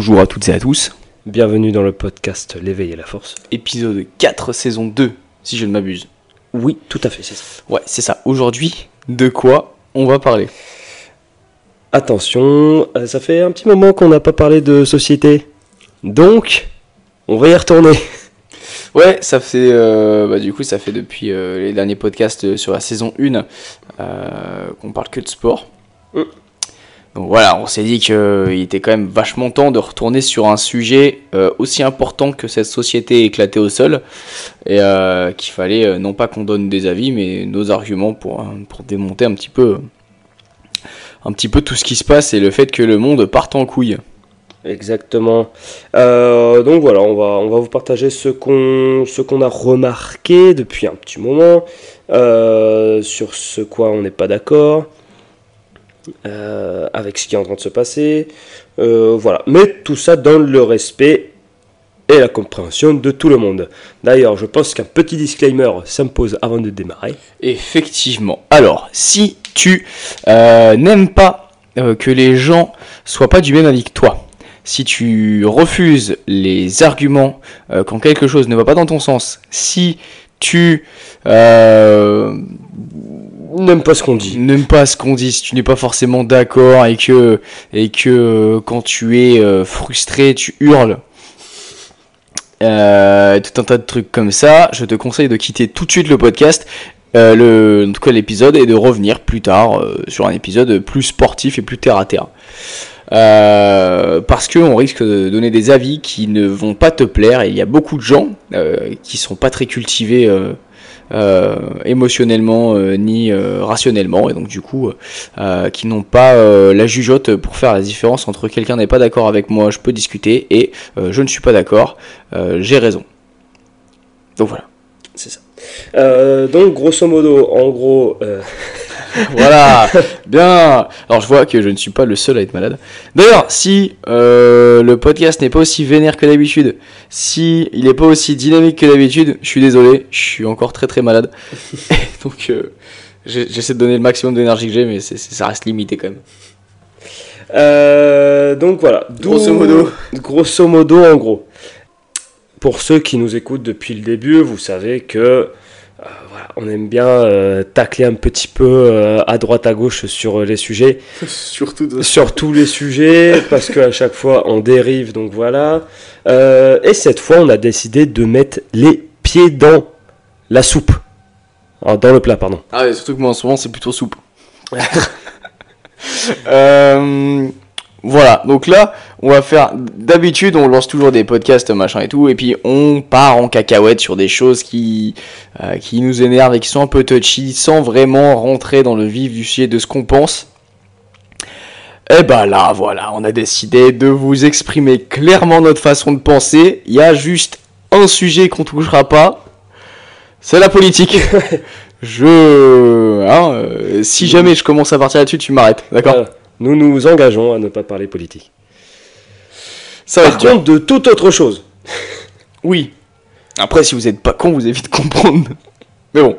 bonjour à toutes et à tous. Bienvenue dans le podcast L'éveil et la force. Épisode 4, saison 2, si je ne m'abuse. Oui, tout à fait, c'est ça. Ouais, c'est ça. Aujourd'hui, de quoi on va parler? Attention, euh, ça fait un petit moment qu'on n'a pas parlé de société. Donc, on va y retourner. Ouais, ça fait, euh, bah, du coup, ça fait depuis euh, les derniers podcasts sur la saison 1 euh, qu'on parle que de sport. Donc voilà, on s'est dit qu'il était quand même vachement temps de retourner sur un sujet euh, aussi important que cette société éclatée au sol et euh, qu'il fallait euh, non pas qu'on donne des avis, mais nos arguments pour, euh, pour démonter un petit peu, un petit peu tout ce qui se passe et le fait que le monde parte en couille. Exactement. Euh, donc voilà, on va, vous partager ce qu'on ce qu'on a remarqué depuis un petit moment, euh, sur ce quoi on n'est pas d'accord, euh, avec ce qui est en train de se passer. Euh, voilà, mais tout ça dans le respect et la compréhension de tout le monde. D'ailleurs, je pense qu'un petit disclaimer s'impose avant de démarrer. Effectivement. Alors, si tu euh, n'aimes pas que les gens soient pas du même avis que toi, si tu refuses les arguments quand quelque chose ne va pas dans ton sens, si tu N'aime pas ce qu'on dit. n'aimes pas ce qu'on dit, si tu n'es pas forcément d'accord et que et que euh, quand tu es euh, frustré, tu hurles. Euh, tout un tas de trucs comme ça, je te conseille de quitter tout de suite le podcast, euh, le, en tout cas l'épisode, et de revenir plus tard sur un épisode plus sportif et plus terre à terre. Parce que on risque de donner des avis qui ne vont pas te plaire et il y a beaucoup de gens qui sont pas très cultivés émotionnellement euh, ni euh, rationnellement. Et donc du coup euh, qui n'ont pas euh, la jugeote pour faire la différence entre quelqu'un n'est pas d'accord avec moi je peux discuter et euh, je ne suis pas d'accord euh, j'ai raison. Donc voilà. C'est ça. Euh, donc, grosso modo, en gros, euh, voilà bien alors je vois que je ne suis pas le seul à être malade d'ailleurs si euh, le podcast n'est pas aussi vénère que d'habitude si il n'est pas aussi dynamique que d'habitude je suis désolé je suis encore très très malade donc j'essaie de donner le maximum d'énergie que j'ai mais ça reste limité quand même euh, donc voilà. Grosso modo. Grosso modo, en gros. Pour ceux qui nous écoutent depuis le début, vous savez que euh, voilà, on aime bien euh, tacler un petit peu euh, à droite à gauche sur les sujets. surtout de... sur tous les sujets, parce qu'à chaque fois on dérive, donc voilà. Et cette fois, on a décidé de mettre les pieds dans la soupe. Alors, dans le plat, pardon. Ah ouais, surtout que moi en ce moment c'est plutôt soupe. Euh, voilà, donc là, on va faire. D'habitude, on lance toujours des podcasts, machin et tout, et puis on part en cacahuète sur des choses qui, euh, qui nous énervent et qui sont un peu touchy, sans vraiment rentrer dans le vif du sujet de ce qu'on pense. Et bah là, voilà, on a décidé de vous exprimer clairement notre façon de penser. Il y a juste un sujet qu'on touchera pas, c'est la politique. Je. Hein, euh, si jamais je commence à partir là-dessus, tu m'arrêtes, d'accord? Voilà. Nous nous engageons à ne pas parler politique. Ça va Par contre, de toute autre chose. Oui. Après, si vous êtes pas con, vous allez vite comprendre. Mais bon,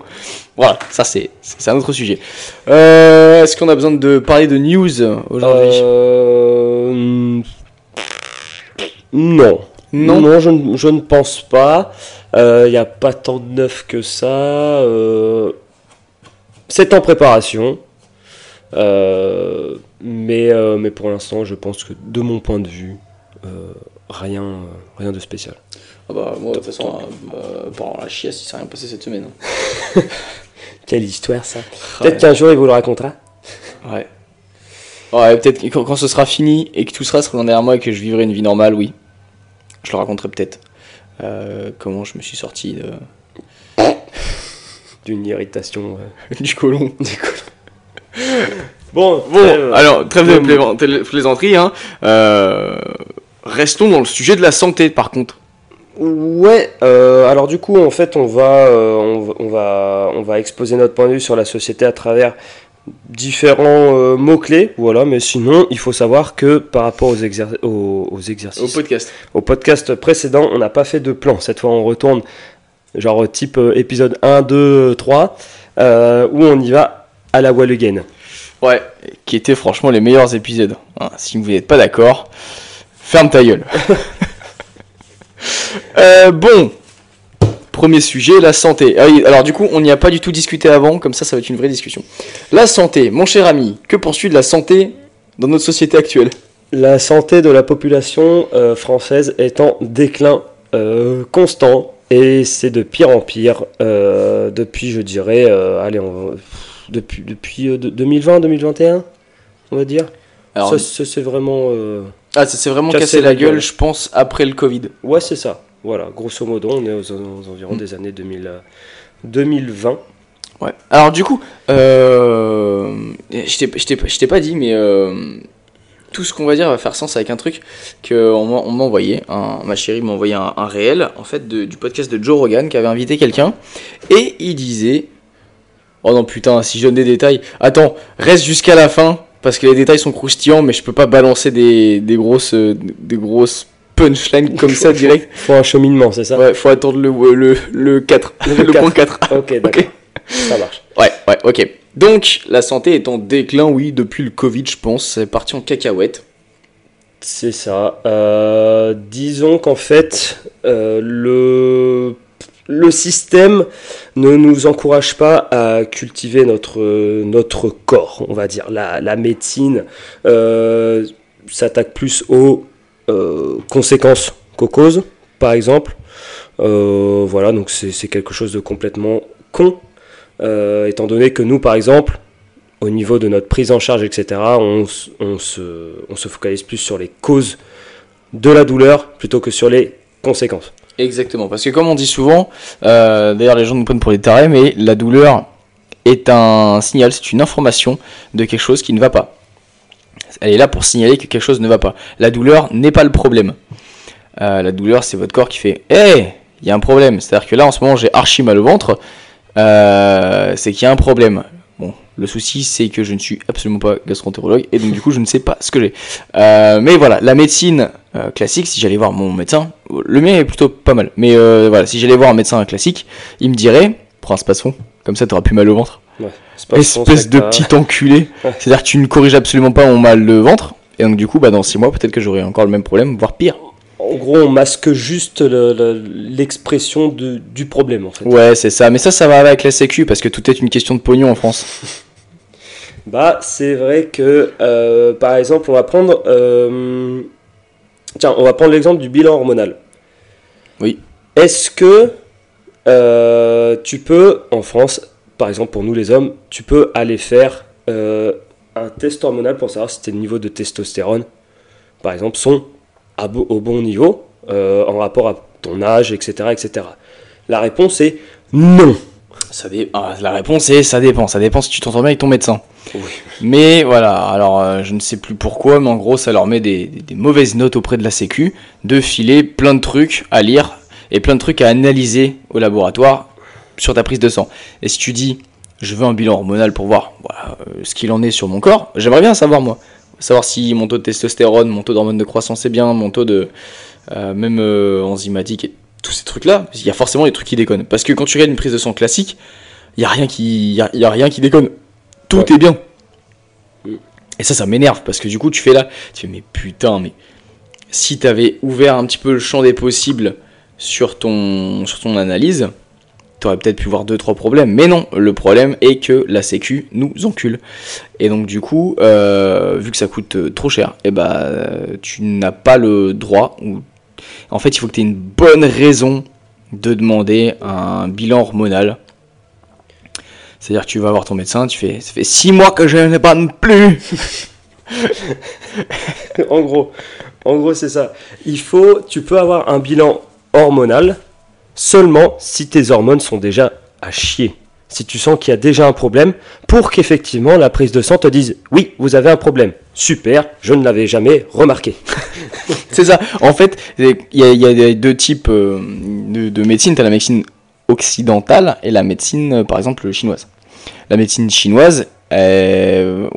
voilà, ça c'est c'est un autre sujet. Euh, Est-ce qu'on a besoin de parler de news aujourd'hui? Euh, Non. Non? je, ne- je ne pense pas. Il n'y a pas tant de neuf que ça. euh, C'est en préparation. Mais, euh, mais pour l'instant, je pense que de mon point de vue, euh, rien, euh, rien de spécial. Ah bah, moi, de toute façon, par la chiasse, il s'est rien passé cette semaine. Quelle histoire ça Ouais. Peut-être qu'un jour il vous le racontera. Ouais. Ouais, peut-être que quand, quand ce sera fini et que tout sera sera derrière moi et que je vivrai une vie normale, oui. Je le raconterai peut-être. Comment je me suis sorti de... D'une irritation. euh, du colon. Bon, Bon, euh, alors, trêve de télé- plaisanterie, hein. Euh, restons dans le sujet de la santé, par contre. Ouais, euh, alors du coup, en fait, on va, euh, on, va- on, va, on va exposer notre point de vue sur la société à travers différents euh, mots-clés, voilà, mais sinon, il faut savoir que par rapport aux, exer- aux, aux exercices, podcast. au podcast précédent, on n'a pas fait de plan. Cette fois, on retourne, genre type euh, épisode 1, 2, 3, euh, où on y va à la wall again. Ouais, qui étaient franchement les meilleurs épisodes. Hein, si vous n'êtes pas d'accord, Ferme ta gueule. Euh, bon. Premier sujet, la santé. Ah alors du coup, on n'y a pas du tout discuté avant, comme ça, ça va être une vraie discussion. La santé, mon cher ami, que penses-tu de la santé dans notre société actuelle? La santé de la population euh, française est en déclin euh, constant et c'est de pire en pire depuis, je dirais, allez, on- depuis, depuis 2020-2021, on va dire. Alors, Ça, ça, c'est vraiment. euh, ah, ça s'est vraiment casser cassé la la gueule, gueule. je pense, après le Covid. Ouais, c'est ça. Voilà, grosso modo, on est aux, aux environs Mm. des années 2000, euh, 2020. Ouais. Alors du coup, euh, je t'ai- je t'ai je t'ai pas dit, mais euh, tout ce qu'on va dire va faire sens avec un truc que on m'a on m'a envoyé. un- ma chérie m'a envoyé un, un réel en fait de- du podcast de Joe Rogan qui avait invité quelqu'un et il disait oh non putain si je donne des détails attends reste jusqu'à la fin parce que les détails sont croustillants mais je peux pas balancer des, des grosses euh, des grosses punchlines comme ça direct Faut un cheminement, c'est ça? Ouais faut attendre le le, le 4 Le le, point 4 Ok, d'accord. Ça marche. Ouais, ouais, ok. Donc, la santé est en déclin, oui, depuis le Covid, je pense. C'est parti en cacahuète. C'est ça. Euh, disons qu'en fait, euh, le, le système ne nous encourage pas à cultiver notre, corps, on va dire. La, médecine euh, s'attaque plus aux euh, conséquences qu'aux causes, par exemple. Euh, voilà, donc c'est quelque chose de complètement con, étant donné que nous, par exemple, au niveau de notre prise en charge, etc., on se focalise plus sur les causes de la douleur plutôt que sur les conséquences. Exactement, parce que comme on dit souvent, euh, d'ailleurs les gens nous prennent pour des tarés, mais la douleur est un signal, c'est une information de quelque chose qui ne va pas. Elle est là pour signaler que quelque chose ne va pas. La douleur n'est pas le problème. Euh, la douleur, c'est votre corps qui fait Hé, il y a un problème. C'est-à-dire que là, en ce moment, j'ai archi mal au ventre. Euh, c'est qu'il y a un problème. Bon, le souci, c'est que je ne suis absolument pas gastroentérologue et donc, du coup, je ne sais pas ce que j'ai. Euh, mais voilà, la médecine euh, classique, si j'allais voir mon médecin, le mien est plutôt pas mal. Mais euh, voilà, si j'allais voir un médecin classique, il me dirait Prends un spasfon, comme ça, t'auras plus mal au ventre. Ouais, Espèce de petit enculé. Ouais. C'est-à-dire que tu ne corriges absolument pas mon mal de ventre. Et donc, du coup, bah, dans 6 mois, peut-être que j'aurai encore le même problème, voire pire. En gros, on masque juste le- le- l'expression du problème, en fait. Ouais, c'est ça. Mais ça, ça va avec la sécu parce que tout est une question de pognon en France. Bah, c'est vrai que, euh, par exemple, on va prendre... euh, Tiens, on va prendre l'exemple du bilan hormonal. Oui. Est-ce que euh, tu peux, en France, par exemple pour nous les hommes, tu peux aller faire un test hormonal pour savoir si tes niveaux de testostérone, par exemple, sont à au bon niveau euh, en rapport à ton âge, etc., etc. La réponse est non. Ça dé- ah, la réponse est ça dépend. Ça dépend si tu t'entends bien avec ton médecin. Oui. Mais voilà, alors euh, je ne sais plus pourquoi, mais en gros, ça leur met des, des- des mauvaises notes auprès de la Sécu de filer plein de trucs à lire et plein de trucs à analyser au laboratoire sur ta prise de sang. Et si tu dis, je veux un bilan hormonal pour voir voilà, euh, ce qu'il en est sur mon corps, j'aimerais bien savoir moi. Savoir si mon taux de testostérone, mon taux d'hormone de croissance est bien, mon taux de. euh, même euh, enzymatique et tous ces trucs-là. Il y a forcément des trucs qui déconnent. Parce que quand tu regardes une prise de sang classique, il y a rien qui, y a, il y a rien qui déconne. Tout Ouais. est bien. Mm. Et ça, ça m'énerve parce que du coup, tu fais là, tu fais mais putain, mais si t'avais ouvert un petit peu le champ des possibles sur ton, sur ton analyse, t'aurais peut-être pu voir deux trois problèmes. Mais non, le problème est que la Sécu nous encule. Et donc du coup, euh, vu que ça coûte euh, trop cher, et bah tu n'as pas le droit. Ou... En fait, il faut que tu aies une bonne raison de demander un bilan hormonal. C'est-à-dire que tu vas voir ton médecin, tu fais, ça fait six mois que je ne pas plus. en gros, en gros, c'est ça. Il faut, tu peux avoir un bilan hormonal seulement si tes hormones sont déjà à chier. Si tu sens qu'il y a déjà un problème, pour qu'effectivement la prise de sang te dise oui, vous avez un problème. Super, je ne l'avais jamais remarqué. C'est ça. En fait, il y, a- deux types euh, de, de médecine. Tu as la médecine occidentale et la médecine, euh, par exemple, chinoise. La médecine chinoise, euh,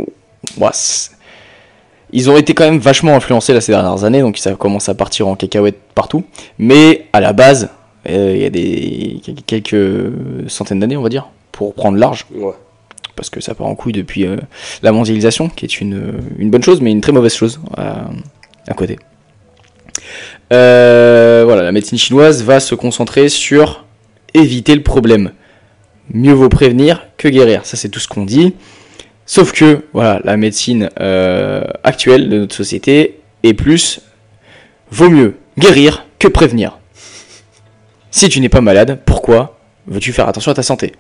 ils ont été quand même vachement influencés là, ces dernières années, donc ça commence à partir en cacahuète partout. Mais à la base, il y a des quelques centaines d'années, on va dire, pour prendre large Ouais. parce que ça part en couille depuis euh, la mondialisation, qui est une, une bonne chose, mais une très mauvaise chose euh, à côté. euh, voilà, la médecine chinoise va se concentrer sur éviter le problème. Mieux vaut prévenir que guérir. Ça, c'est tout ce qu'on dit. Sauf que, voilà, la médecine euh, actuelle de notre société est plus vaut mieux guérir que prévenir. Si tu n'es pas malade, pourquoi veux-tu faire attention à ta santé?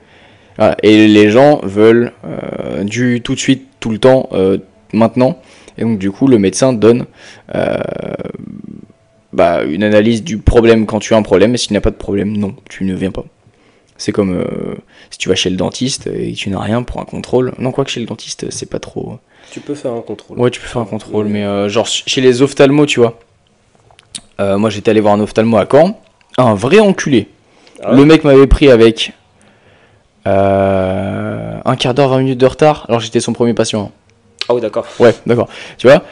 Voilà, Et les gens veulent euh, du tout de suite, tout le temps, euh, maintenant. Et donc du coup, le médecin donne euh, bah, une analyse du problème quand tu as un problème. Et s'il n'y a pas de problème, non, tu ne viens pas. C'est comme si tu vas chez le dentiste et tu n'as rien pour un contrôle. Non, quoi que chez le dentiste, c'est pas trop. Tu peux faire un contrôle. Ouais, tu peux faire un contrôle, mais genre chez les ophtalmos, tu vois. Moi, j'étais allé voir un ophtalmo à Caen. Un vrai enculé. Ah ouais Le mec m'avait pris avec euh, un quart d'heure, 20 minutes de retard. Alors j'étais son premier patient. Ah oui, d'accord. Ouais, d'accord. Tu vois?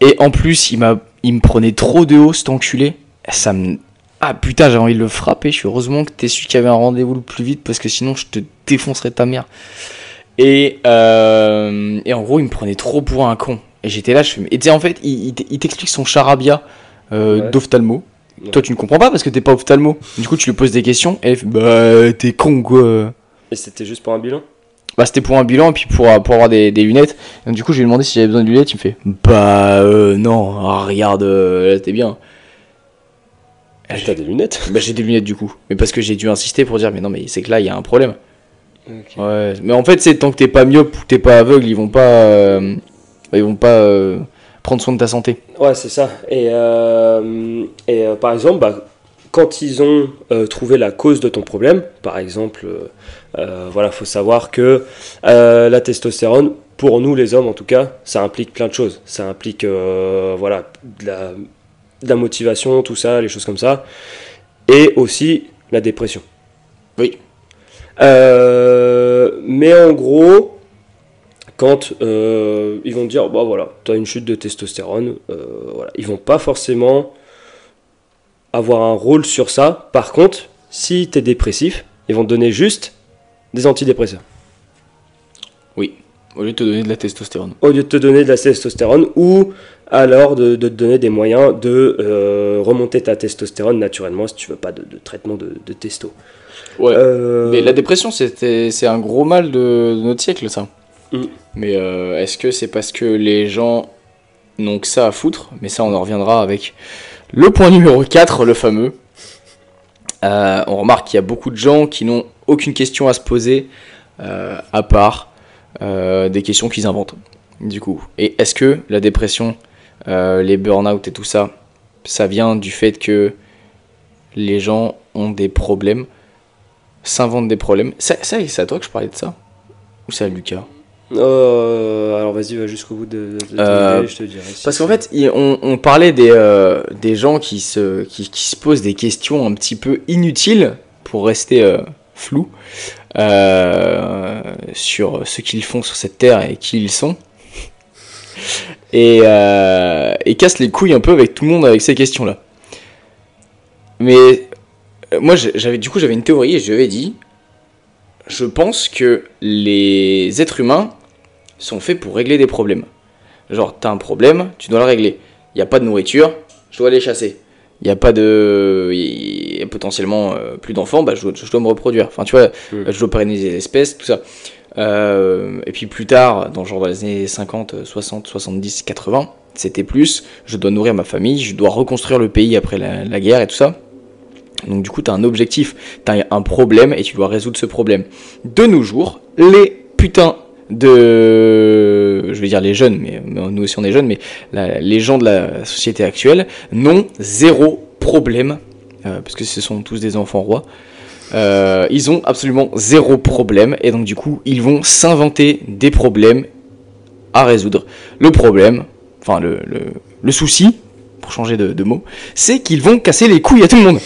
Et en plus, il, m'a, il me prenait trop de haut, cet enculé. Ça me. Ah putain, j'ai envie de le frapper. Je suis heureusement que t'es celui qui avait un rendez-vous le plus vite parce que sinon je te défoncerais ta mère. Et, euh, et en gros, il me prenait trop pour un con. Et j'étais là, je fais. Et tu sais, en fait, il, il t'explique son charabia euh, Ouais. d'ophtalmo. Toi, tu ne comprends pas parce que t'es pas ophtalmo. Du coup, tu lui poses des questions et il fait Bah, t'es con quoi. Et c'était juste pour un bilan? Bah, c'était pour un bilan et puis pour, pour avoir des, des lunettes. Du coup, je lui ai demandé si j'avais besoin de lunettes. Il me fait Bah, euh, non, ah, regarde, euh, là, t'es bien. Ah, T'as des lunettes? Bah, j'ai des lunettes du coup. Mais parce que j'ai dû insister pour dire Mais non, mais c'est que là, il y a un problème. Ouais, mais en fait, c'est tant que t'es pas myope ou t'es pas aveugle, ils vont pas, euh, ils vont pas euh, prendre soin de ta santé. Ouais, c'est ça. Et, euh, et euh, par exemple, bah, quand ils ont euh, trouvé la cause de ton problème, par exemple, voilà, faut savoir que la testostérone, pour nous les hommes en tout cas, ça implique plein de choses. Ça implique, voilà, de la, de la motivation, tout ça, les choses comme ça, et aussi la dépression. Oui. Euh, mais en gros, quand euh, ils vont te dire, bah voilà, tu as une chute de testostérone, euh, voilà, ils vont pas forcément avoir un rôle sur ça. Par contre, si tu es dépressif, ils vont te donner juste des antidépresseurs. Au lieu de te donner de la testostérone. Au lieu de te donner de la testostérone ou alors de, de te donner des moyens de euh, remonter ta testostérone naturellement si tu veux pas de, de traitement de, de testo. Ouais. Euh, Mais la dépression, c'était, c'est un gros mal de, de notre siècle, ça. Mm. Mais euh, est-ce que c'est parce que les gens n'ont que ça à foutre? Mais ça, on en reviendra avec le point numéro 4, le fameux. Euh, on remarque qu'il y a beaucoup de gens qui n'ont aucune question à se poser, euh, à part des questions qu'ils inventent. Du coup, et est-ce que la dépression, les burn-out et tout ça, ça vient du fait que les gens ont des problèmes, s'inventent des problèmes? Ça c'est à toi que je parlais de ça Ou c'est à Lucas? Euh, alors vas-y, va jusqu'au bout de, de, de Euh, je te dirai. si Parce qu'en fait, on, on parlait des, euh, des gens qui se, qui, qui se posent des questions un petit peu inutiles pour rester euh, flou euh, sur ce qu'ils font sur cette terre et qui ils sont. Et, et cassent les couilles un peu avec tout le monde avec ces questions-là. Mais moi, j'avais du coup, j'avais une théorie et je lui avais dit je pense que les êtres humains sont faits pour régler des problèmes. Genre, t'as un problème, tu dois le régler. Il n'y a pas de nourriture, je dois les chasser. Il n'y a pas de. Y a potentiellement euh, plus d'enfants, bah, je, dois, je dois me reproduire. Enfin, tu vois, je dois pérenniser l'espèce, tout ça. Euh, et puis plus tard, dans, genre dans les années 50, 60, 70, 80, c'était plus je dois nourrir ma famille, je dois reconstruire le pays après la, la guerre et tout ça. Donc, du coup, tu as un objectif, tu as un problème et tu dois résoudre ce problème. De nos jours, les putains de. Je vais dire les jeunes, mais, nous aussi on est jeunes, mais la- les gens de la société actuelle n'ont zéro problème, euh, parce que ce sont tous des enfants rois. Euh, ils ont absolument zéro problème, et donc du coup, ils vont s'inventer des problèmes à résoudre. Le problème, enfin le, le, le souci, pour changer de, de mot, c'est qu'ils vont casser les couilles à tout le monde.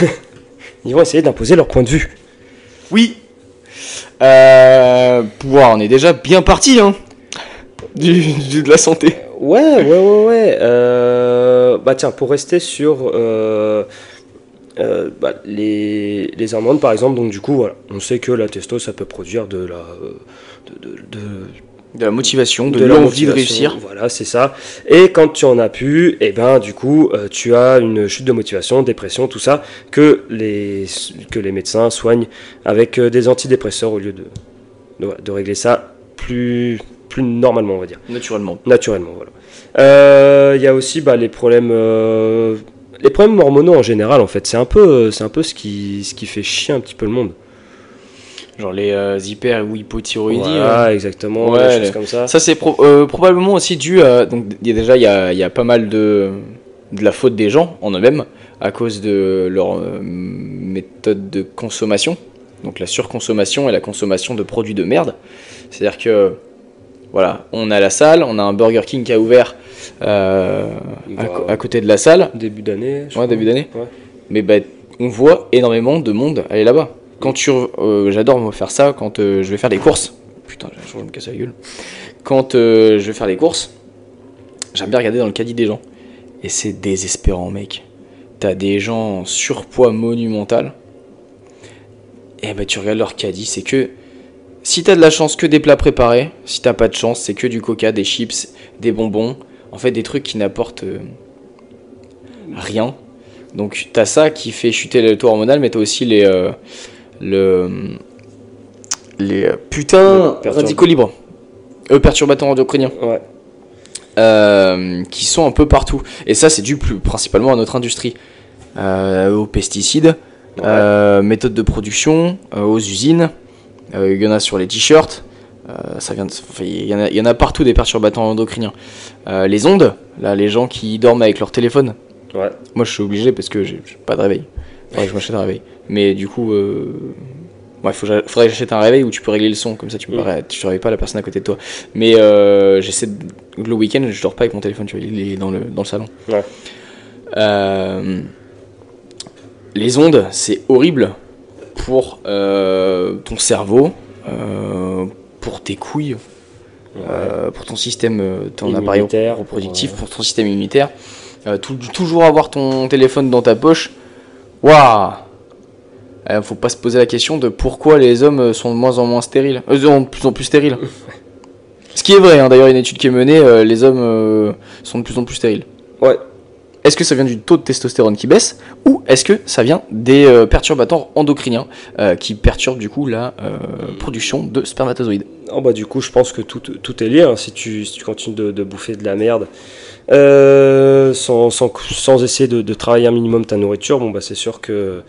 Ils vont essayer d'imposer leur point de vue. Oui. Euh, on est déjà bien parti, hein. Du, de la santé. Ouais, ouais, ouais, ouais. Euh, bah tiens, pour rester sur euh, bah, les, les hormones, par exemple, donc du coup, voilà, on sait que la testo, ça peut produire de la, de- De la motivation, de, l'envie de réussir. Voilà, c'est ça. Et quand tu en as plus, et ben du coup, euh, tu as une chute de motivation, dépression, tout ça, que les, que les médecins soignent avec euh, des antidépresseurs au lieu de, de, de régler ça plus, plus normalement, on va dire. Naturellement. Naturellement, voilà. Euh, Il y a aussi bah, les problèmes, les problèmes hormonaux en général, en fait. C'est un peu, c'est un peu ce qui, ce qui fait chier un petit peu le monde. Genre les euh, hyper ou hypothyroïdies. Voilà, exactement, Ouais, des choses comme ça. Ça c'est pro- euh, probablement aussi dû à donc déjà il y a, y a pas mal de de la faute des gens en eux-mêmes à cause de leur euh, méthode de consommation. Donc la surconsommation et la consommation de produits de merde. C'est-à-dire que voilà, on a la salle, on a un Burger King qui a ouvert euh, à, Bah, côté de la salle, Début d'année. Ouais, crois. début d'année. Ouais. mais ben on voit énormément de monde aller là-bas. Quand tu, euh, j'adore moi faire ça quand euh, je vais faire des courses. Putain, je me casser la gueule. Quand euh, je vais faire des courses, j'aime bien regarder dans le caddie des gens. Et c'est désespérant, mec. T'as des gens en surpoids monumental. Et ben tu regardes leur caddie, c'est que si t'as de la chance que des plats préparés, si t'as pas de chance, c'est que du coca, des chips, des bonbons, en fait des trucs qui n'apportent rien. Donc t'as ça qui fait chuter le taux hormonal, mais t'as aussi les le les euh, putains Le radicaux libres, euh, perturbateurs endocriniens, Ouais. euh, qui sont un peu partout. Et ça c'est dû plus principalement à notre industrie, Euh, aux pesticides, Ouais. euh, méthodes de production, aux usines. Il y en a sur les t-shirts. ça vient il y, en a, il y en a partout des perturbateurs endocriniens. Les ondes, là, les gens qui dorment avec leur téléphone. Ouais. Moi, je suis obligé parce que j'ai j'ai pas de réveil. Faudrait que je m'achète un réveil. Mais du coup, euh... ouais, faut faudrait que j'achète un réveil où tu peux régler le son. Comme ça, tu ne Mm. tu réveilles pas la personne à côté de toi. Mais euh, j'essaie de... le week-end, je dors pas avec mon téléphone. Tu vois, il est dans le, dans le salon. Ouais. Euh, Les ondes, c'est horrible pour euh, ton cerveau, euh, pour tes couilles, pour ton système, ton appareil reproductif, pour, pour ton système immunitaire. Tou- toujours avoir ton téléphone dans ta poche. Waouh Euh, Faut pas se poser la question de pourquoi les hommes sont de moins en moins stériles, euh, sont de plus en plus stériles. Ce qui est vrai, hein, d'ailleurs, une étude qui est menée, euh, les hommes euh, sont de plus en plus stériles. Ouais. Est-ce que ça vient du taux de testostérone qui baisse ou est-ce que ça vient des euh, perturbateurs endocriniens qui perturbent du coup la production de spermatozoïdes? Oh bah du coup je pense que tout, tout est lié hein, si, tu, si tu continues de, de bouffer de la merde euh, sans, sans, sans essayer de, de travailler un minimum ta nourriture bon bah c'est sûr que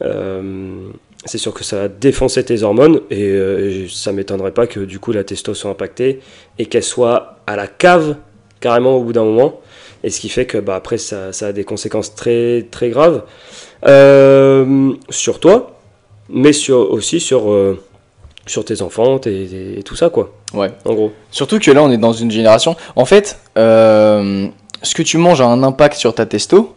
c'est sûr que ça va défoncer tes hormones et euh, ça m'étonnerait pas que du coup la testo soit impactée et qu'elle soit à la cave carrément au bout d'un moment et ce qui fait que bah, après ça, ça a des conséquences très très graves euh, sur toi mais sur, aussi sur euh, sur tes enfants et tout ça quoi Ouais. en gros Surtout que là, on est dans une génération. En fait, euh, ce que tu manges a un impact sur ta testo.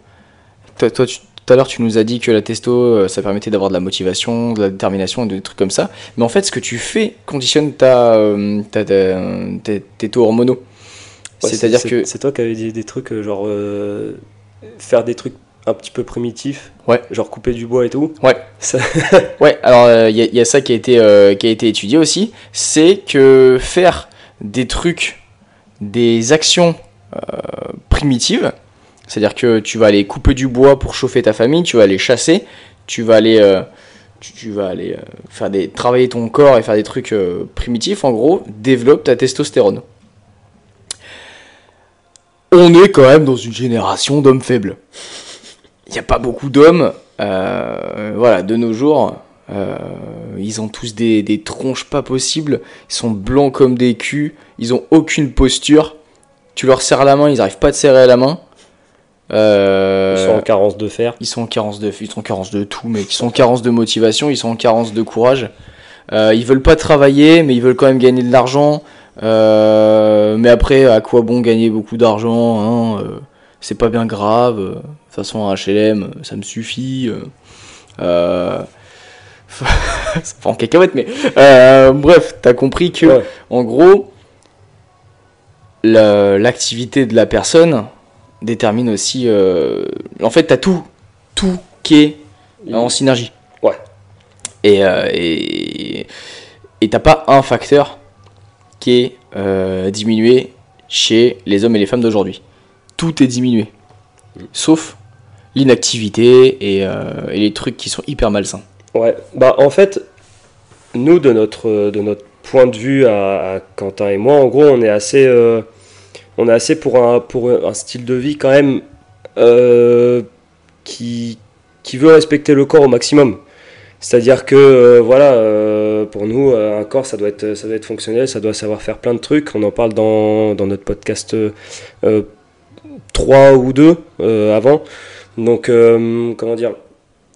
Toi, toi, tu- tout à l'heure, tu nous as dit que la testo, euh, ça permettait d'avoir de la motivation, de la détermination et des trucs comme ça. Mais en fait, ce que tu fais conditionne ta, euh, ta- ta- tes, taux hormonaux. Ouais, C'est-à-dire c'est- que. c'est toi qui avais dit des trucs euh, genre euh, faire des trucs un petit peu primitifs Ouais. genre couper du bois et tout Ouais. Ça- Ouais, alors il y, a- y a ça qui a été, euh, qui a été étudié aussi. C'est que faire des trucs, des actions euh, primitives, c'est-à-dire que tu vas aller couper du bois pour chauffer ta famille, tu vas aller chasser, tu vas aller, euh, tu, vas aller euh, faire des, travailler ton corps et faire des trucs euh, primitifs, en gros, développe ta testostérone. On est quand même dans une génération d'hommes faibles. Il n'y a pas beaucoup d'hommes, voilà, de nos jours. ils ont tous des, tronches pas possibles. Ils sont blancs comme des culs. Ils ont aucune posture. Tu leur serres la main, ils arrivent pas à te serrer la main. Euh, ils sont en carence de fer ils sont en carence de, ils sont en carence de tout, mec. Ils sont en carence de motivation, ils sont en carence de courage. Euh, ils veulent pas travailler, mais ils veulent quand même gagner de l'argent. Euh, mais après, à quoi bon gagner beaucoup d'argent hein, C'est pas bien grave. De toute façon, un HLM, ça me suffit. euh. Ça en cacahuète, mais bref, t'as compris que, Ouais. en gros, la- l'activité de la personne détermine aussi. euh, en fait, t'as tout, tout qui est en synergie. Ouais. Et euh, et et t'as pas un facteur qui est euh, diminué chez les hommes et les femmes d'aujourd'hui. Tout est diminué. Sauf l'inactivité et, euh, et les trucs qui sont hyper malsains. Ouais, bah en fait, nous, de notre, de notre point de vue à, à Quentin et moi, en gros, on est assez, euh, on est assez pour, un, pour un style de vie quand même euh, qui, qui veut respecter le corps au maximum. C'est-à-dire que, euh, voilà, euh, pour nous, un corps, ça doit, être, ça doit être fonctionnel, ça doit savoir faire plein de trucs. On en parle dans, dans notre podcast euh, 3 ou 2 avant. Donc, comment dire?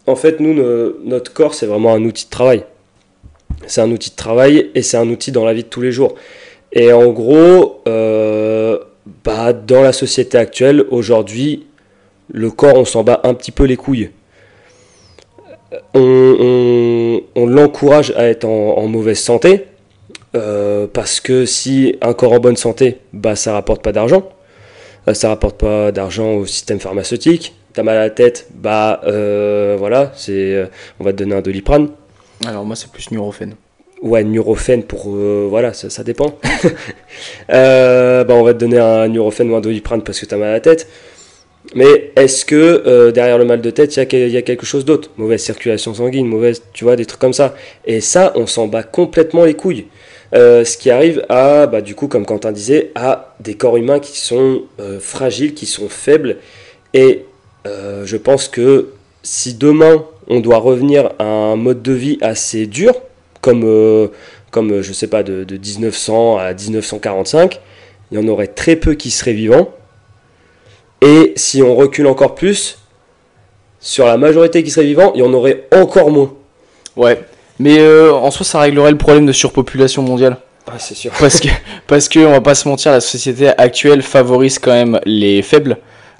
En fait, nous, no- notre corps, c'est vraiment un outil de travail. C'est un outil de travail et c'est un outil dans la vie de tous les jours. Et en gros, bah, dans la société actuelle, aujourd'hui, le corps, on s'en bat un petit peu les couilles. On, on- l'encourage à être en, mauvaise santé, euh, parce que si un corps en bonne santé, bah, ça rapporte pas d'argent. Euh, ça rapporte pas d'argent au système pharmaceutique. T'as mal à la tête, bah euh, voilà, c'est, euh, on va te donner un doliprane. Alors moi c'est plus Nurofen. Ouais, Nurofen pour. euh, voilà, ça, dépend. Euh, bah, on va te donner un Nurofen ou un Doliprane parce que t'as mal à la tête. Mais est-ce que euh, derrière le mal de tête, il y, y a quelque chose d'autre? Mauvaise circulation sanguine, mauvaise. Tu vois, des trucs comme ça. Et ça, on s'en bat complètement les couilles. Ce qui arrive à, bah, du coup, comme Quentin disait, à des corps humains qui sont fragiles, qui sont faibles. Et je pense que si demain on doit revenir à un mode de vie assez dur, comme, euh, comme euh, je sais pas, de, de 1900 à 1945, il y en aurait très peu qui seraient vivants. Et si on recule encore plus, sur la majorité qui serait vivant, il y en aurait encore moins. Ouais. Mais euh, en soi ça réglerait le problème de surpopulation mondiale. Ah, c'est sûr. Parce que, parce que, on va pas se mentir, la société actuelle favorise quand même les faibles.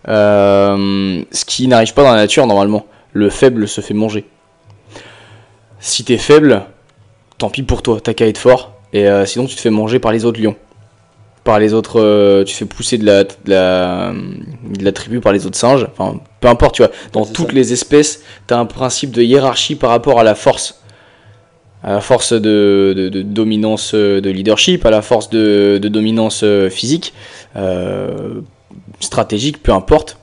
euh, ce qui n'arrive pas dans la nature normalement. Le faible se fait manger. Si t'es faible, tant pis pour toi, t'as qu'à être fort. Et euh, sinon, tu te fais manger par les autres lions. Par les autres. euh, tu fais pousser de la, de, la, de la tribu par les autres singes. Enfin, peu importe, tu vois. Dans toutes ça. les espèces, t'as un principe de hiérarchie par rapport à la force à la force de, de- de dominance euh, de leadership, à la force de, dominance physique, euh, stratégique, peu importe.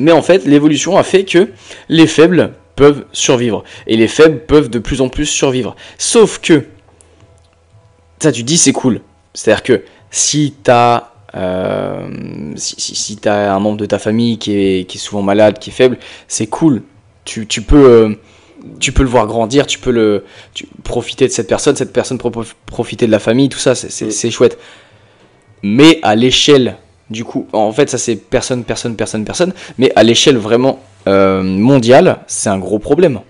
Mais en fait, l'évolution a fait que les faibles peuvent survivre. Et les faibles peuvent de plus en plus survivre. Sauf que, ça tu dis c'est cool. C'est-à-dire que si t'as euh, si, t'as un membre de ta famille qui est, qui est souvent malade, qui est faible, c'est cool. Tu, tu peux... euh, tu peux le voir grandir, tu peux le profiter de cette personne, cette personne profiter de la famille, tout ça, c'est chouette. Mais à l'échelle, du coup, en fait, ça c'est personne, personne, personne, personne, mais à l'échelle vraiment euh, mondiale, c'est un gros problème.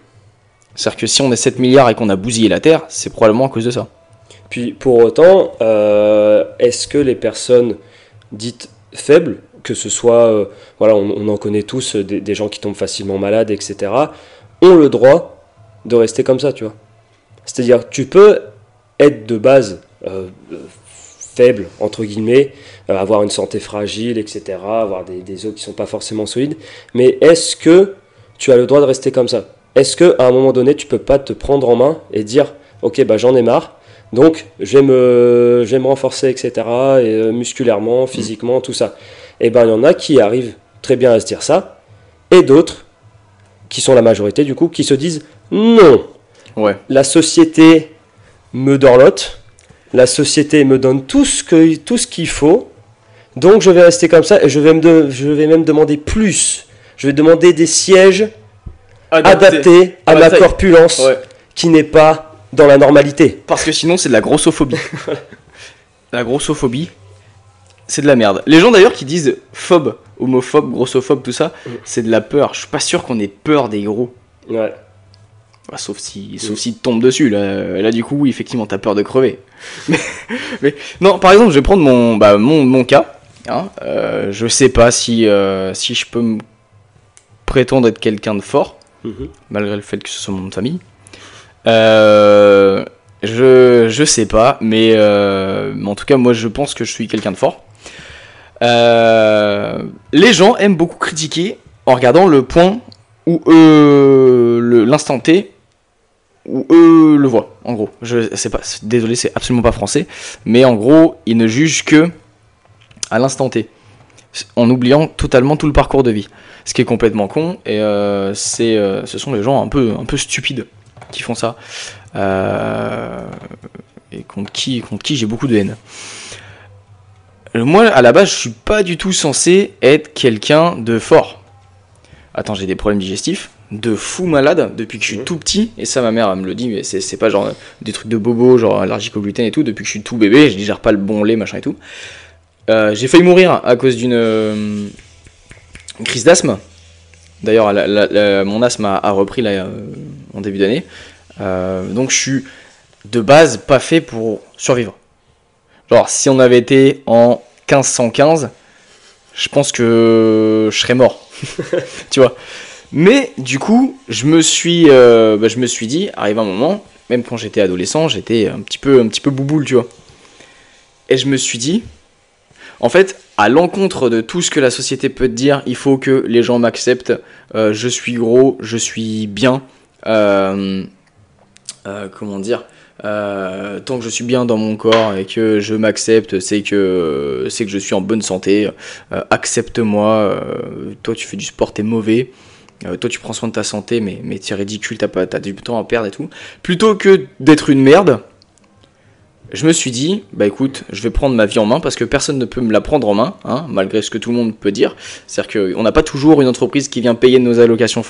C'est-à-dire que si on est 7 milliards et qu'on a bousillé la Terre, c'est probablement à cause de ça. Puis pour autant, euh, est-ce que les personnes dites faibles, que ce soit, euh, voilà, on, en connaît tous, euh, des, des gens qui tombent facilement malades, etc., ont le droit de rester comme ça, tu vois? C'est-à-dire, tu peux être de base faible, entre guillemets, euh, avoir une santé fragile, etc., avoir des, des os qui sont pas forcément solides, mais est-ce que tu as le droit de rester comme ça? Est-ce que à un moment donné, tu peux pas te prendre en main et dire, ok, bah j'en ai marre, donc, je vais me, je vais me renforcer, etc., et, euh, musculairement, physiquement, tout ça? Et ben, il y en a qui arrivent très bien à se dire ça, et d'autres, qui sont la majorité du coup, qui se disent non, Ouais. la société me dorlote, la société me donne tout ce que, tout ce qu'il faut, donc je vais rester comme ça, et je vais, me de- je vais même demander plus. Je vais demander des sièges adaptés à Ah bah ma corpulence, Ouais. qui n'est pas dans la normalité. Parce que sinon, c'est de la grossophobie. la grossophobie, c'est de la merde. Les gens d'ailleurs qui disent phobe, homophobe, grossophobe, tout ça, Mm. c'est de la peur. Je suis pas sûr qu'on ait peur des gros. Ouais. Bah, sauf si, sauf si tu tombes dessus. Là, là, du coup, oui, effectivement, t'as peur de crever. Mais, mais- non, par exemple, je vais prendre mon, bah, mon, mon cas. hein. Euh, je sais pas si, euh, si je peux me prétendre être quelqu'un de fort, Mhm. malgré le fait que ce soit mon nom de famille. Euh, je, je sais pas, mais, euh, mais en tout cas, moi, je pense que je suis quelqu'un de fort. Les gens aiment beaucoup critiquer en regardant le point où euh, l'instant T où eux le voient, en gros. Je sais pas, désolé, c'est absolument pas français, mais en gros, ils ne jugent que à l'instant T, en oubliant totalement tout le parcours de vie. Ce qui est complètement con, et euh, euh, ce sont les gens un peu, un peu stupides qui font ça, euh, et contre qui, contre qui j'ai beaucoup de haine. Moi, à la base, je suis pas du tout censé être quelqu'un de fort. Attends, j'ai des problèmes digestifs de fou malade depuis que je suis tout petit. Et ça, ma mère, elle me le dit, mais c'est pas genre des trucs de bobo, genre allergique au gluten et tout. Depuis que je suis tout bébé, je digère pas le bon lait, machin et tout. Euh, j'ai failli mourir à cause d'une euh, crise d'asthme. D'ailleurs, mon asthme a, repris là, euh, en début d'année. donc, je suis de base pas fait pour survivre. Genre, si on avait été en 1515, je pense que je serais mort. tu vois? Mais du coup, je me suis, euh, bah, je me suis dit, arrive un moment, même quand j'étais adolescent, j'étais un petit peu, un petit peu bouboule, tu vois. Et je me suis dit, en fait, à l'encontre de tout ce que la société peut te dire, il faut que les gens m'acceptent. Euh, je suis gros, je suis bien. Euh, comment dire tant que je suis bien dans mon corps et que je m'accepte, c'est que c'est que je suis en bonne santé. Accepte-moi. toi, tu fais du sport, t'es mauvais. Euh, toi tu prends soin de ta santé, mais, mais es ridicule, t'as, pas, du temps à perdre et tout. Plutôt que d'être une merde, je me suis dit, bah écoute, je vais prendre ma vie en main parce que personne ne peut me la prendre en main, hein, malgré ce que tout le monde peut dire. C'est-à-dire qu'on n'a pas toujours une entreprise qui vient payer nos allocations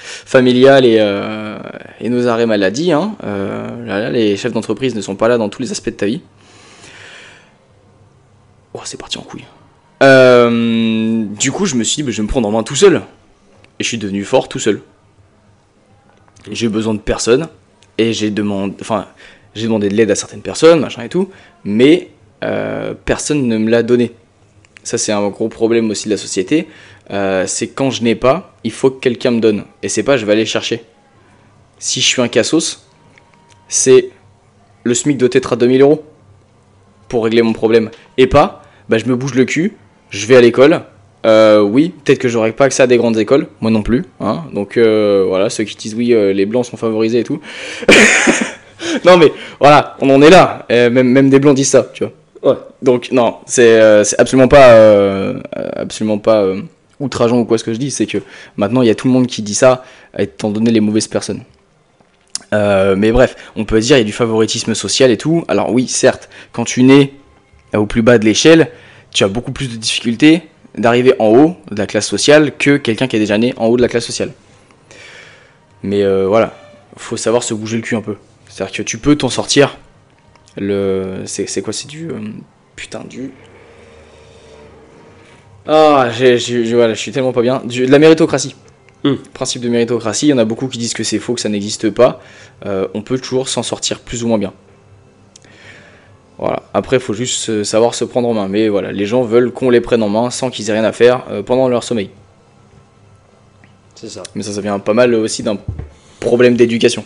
familiales et, euh, et, nos arrêts maladie. Hein. Euh, les chefs d'entreprise ne sont pas là dans tous les aspects de ta vie. Oh, c'est parti en couille. du coup, je me suis dit, bah, je vais me prendre en main tout seul. Et je suis devenu fort tout seul. J'ai eu besoin de personne. Et j'ai demandé, de l'aide à certaines personnes, machin et tout. Mais euh, personne ne me l'a donné. Ça, c'est un gros problème aussi de la société. Euh, c'est quand je n'ai pas, il faut que quelqu'un me donne. Et c'est pas, je vais aller chercher. Si je suis un cassos, c'est le SMIC doit être à 2000 euros pour régler mon problème. Et pas, bah, je me bouge le cul, je vais à l'école, euh, oui, peut-être que j'aurais pas accès à des grandes écoles, moi non plus. Hein. Donc euh, voilà, ceux qui disent oui, euh, les blancs sont favorisés et tout. non mais voilà, on en est là. même, même des blancs disent ça, tu vois. Ouais. Donc non, c'est absolument pas, absolument pas outrageant ou quoi ce que je dis. C'est que maintenant il y a tout le monde qui dit ça, étant donné les mauvaises personnes. mais bref, on peut dire il y a du favoritisme social et tout. Alors oui, certes, quand tu nais au plus bas de l'échelle, tu as beaucoup plus de difficultés d'arriver en haut de la classe sociale que quelqu'un qui est déjà né en haut de la classe sociale. Mais euh, voilà, faut savoir se bouger le cul un peu. C'est-à-dire que tu peux t'en sortir. Le, c'est, quoi C'est du euh, putain du. Ah, j'ai, voilà, je suis tellement pas bien. de la méritocratie. Hmm. Principe de méritocratie, il y en a beaucoup qui disent que c'est faux, que ça n'existe pas. Euh, on peut toujours s'en sortir plus ou moins bien. Voilà. Après, il faut juste savoir se prendre en main. Mais voilà, les gens veulent qu'on les prenne en main sans qu'ils aient rien à faire euh, pendant leur sommeil. C'est ça. Mais ça, ça vient pas mal aussi d'un problème d'éducation.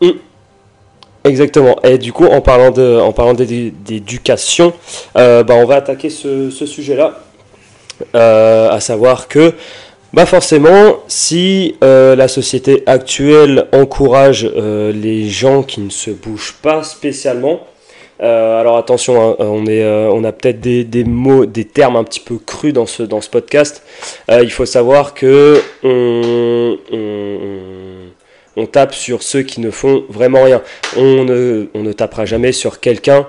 Mmh. Exactement. Et du coup, en parlant de, en parlant d'éducation, euh, bah, on va attaquer ce, sujet-là, euh, à savoir que, bah forcément, si la société actuelle encourage les gens qui ne se bougent pas spécialement, euh, alors attention, hein, on, est, euh, on a peut-être des, mots, des termes un petit peu crus dans ce, dans ce podcast. Euh, il faut savoir que on, on, tape sur ceux qui ne font vraiment rien. On ne, on ne tapera jamais sur quelqu'un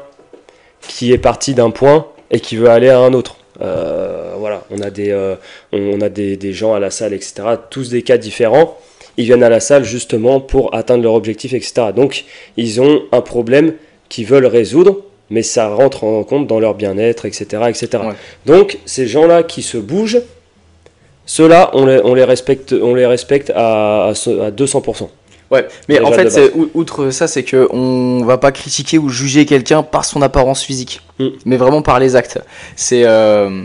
qui est parti d'un point et qui veut aller à un autre. voilà, on a, des, on a des, gens à la salle, etc. Tous des cas différents. Ils viennent à la salle justement pour atteindre leur objectif, etc. Donc, ils ont un problème qui veulent résoudre, mais ça rentre en compte dans leur bien-être, etc. etc. Donc ces gens-là qui se bougent, ceux-là, on les, on les, respecte, on les respecte à, à, 200%. Ouais, mais en fait, outre ça, c'est que on va pas critiquer ou juger quelqu'un par son apparence physique, mm. mais vraiment par les actes. C'est euh,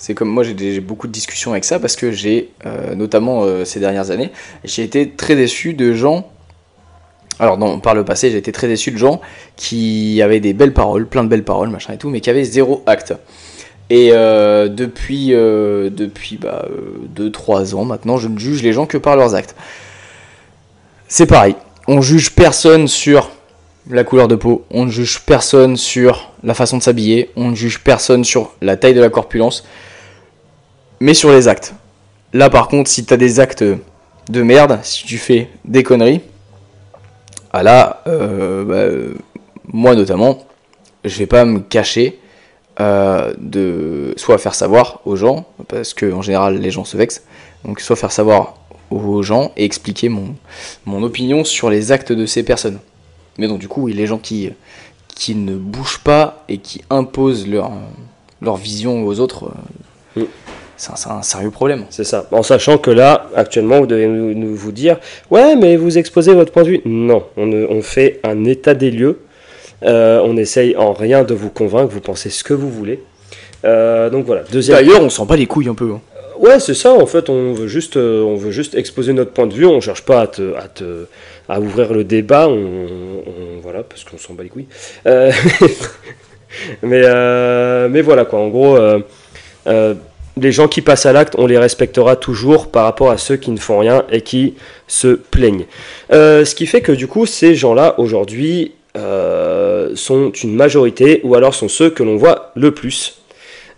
c'est comme moi, j'ai beaucoup de discussions avec ça parce que j'ai, euh, notamment euh, ces dernières années, j'ai été très déçu de gens alors, par le passé, j'ai été très déçu de gens qui avaient des belles paroles, plein de belles paroles, machin et tout, mais qui avaient zéro acte. Et euh, depuis, euh, depuis 2-3 bah, euh, ans maintenant, je ne juge les gens que par leurs actes. C'est pareil. on juge personne sur la couleur de peau, on ne juge personne sur la façon de s'habiller, on ne juge personne sur la taille de la corpulence, mais sur les actes. Là par contre, si tu as des actes de merde, si tu fais des conneries, ah là, euh, bah, euh, moi notamment, je vais pas me cacher euh, de soit faire savoir aux gens, parce que en général les gens se vexent, donc soit faire savoir aux gens et expliquer mon, opinion sur les actes de ces personnes. Mais donc du coup, les gens qui, ne bougent pas et qui imposent leur, vision aux autres, Mm. c'est un, un sérieux problème. C'est ça. En sachant que là, actuellement, vous devez nous, nous- vous dire Ouais, mais vous exposez votre point de vue. Non, on, fait un état des lieux. Euh, on essaye en rien de vous convaincre. Vous pensez ce que vous voulez. Euh, donc voilà. Deuxième. D'ailleurs, on sent pas les couilles un peu. hein. Ouais, c'est ça. En fait, on veut juste, euh, on veut juste exposer notre point de vue. On cherche pas à te, à te- à ouvrir le débat. On, on- voilà, parce qu'on s'en bat les couilles. Euh, mais, euh, mais voilà quoi. En gros, les gens qui passent à l'acte, on les respectera toujours par rapport à ceux qui ne font rien et qui se plaignent. Euh, ce qui fait que du coup, ces gens-là aujourd'hui euh, sont une majorité, ou alors sont ceux que l'on voit le plus.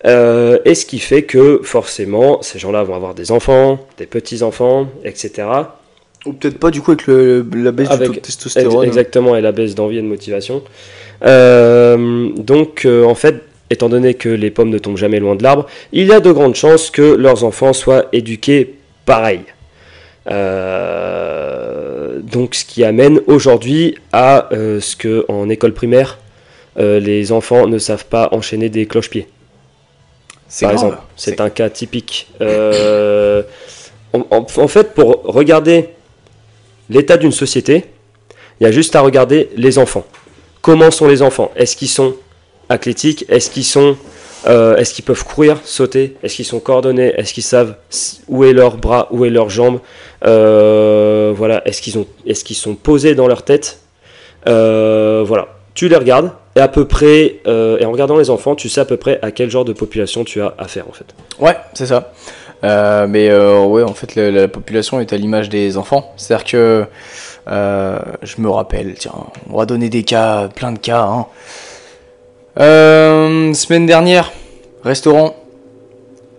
Euh, et ce qui fait que forcément, ces gens-là vont avoir des enfants, des petits-enfants, etc. Ou peut-être pas du coup avec le, la baisse Avec- du taux de testostérone. Exactement, et la baisse d'envie et de motivation. Donc, en fait, étant donné que les pommes ne tombent jamais loin de l'arbre, il y a de grandes chances que leurs enfants soient éduqués pareil. Euh, donc, ce qui amène aujourd'hui à euh, ce que en école primaire, euh, les enfants ne savent pas enchaîner des cloche-pieds C'est par grave. exemple. C'est un cas typique. En, en- en fait, pour regarder l'état d'une société, il y a juste à regarder les enfants. Comment sont les enfants? Est-ce qu'ils sont athlétiques Est-ce qu'ils sont euh, Est-ce qu'ils peuvent courir, sauter Est-ce qu'ils sont coordonnés Est-ce qu'ils savent où est leur bras, où est leurs jambes Euh, Voilà. Est-ce qu'ils ont Est-ce qu'ils sont posés dans leur tête Euh, Voilà. Tu les regardes et à peu près et en regardant les enfants, tu sais à peu près à quel genre de population tu as affaire en fait. Ouais, c'est ça. Mais ouais, en fait, la, la population est à l'image des enfants. C'est-à-dire que je me rappelle, tiens, on va donner des cas, plein de cas. hein. Euh, semaine dernière, restaurant.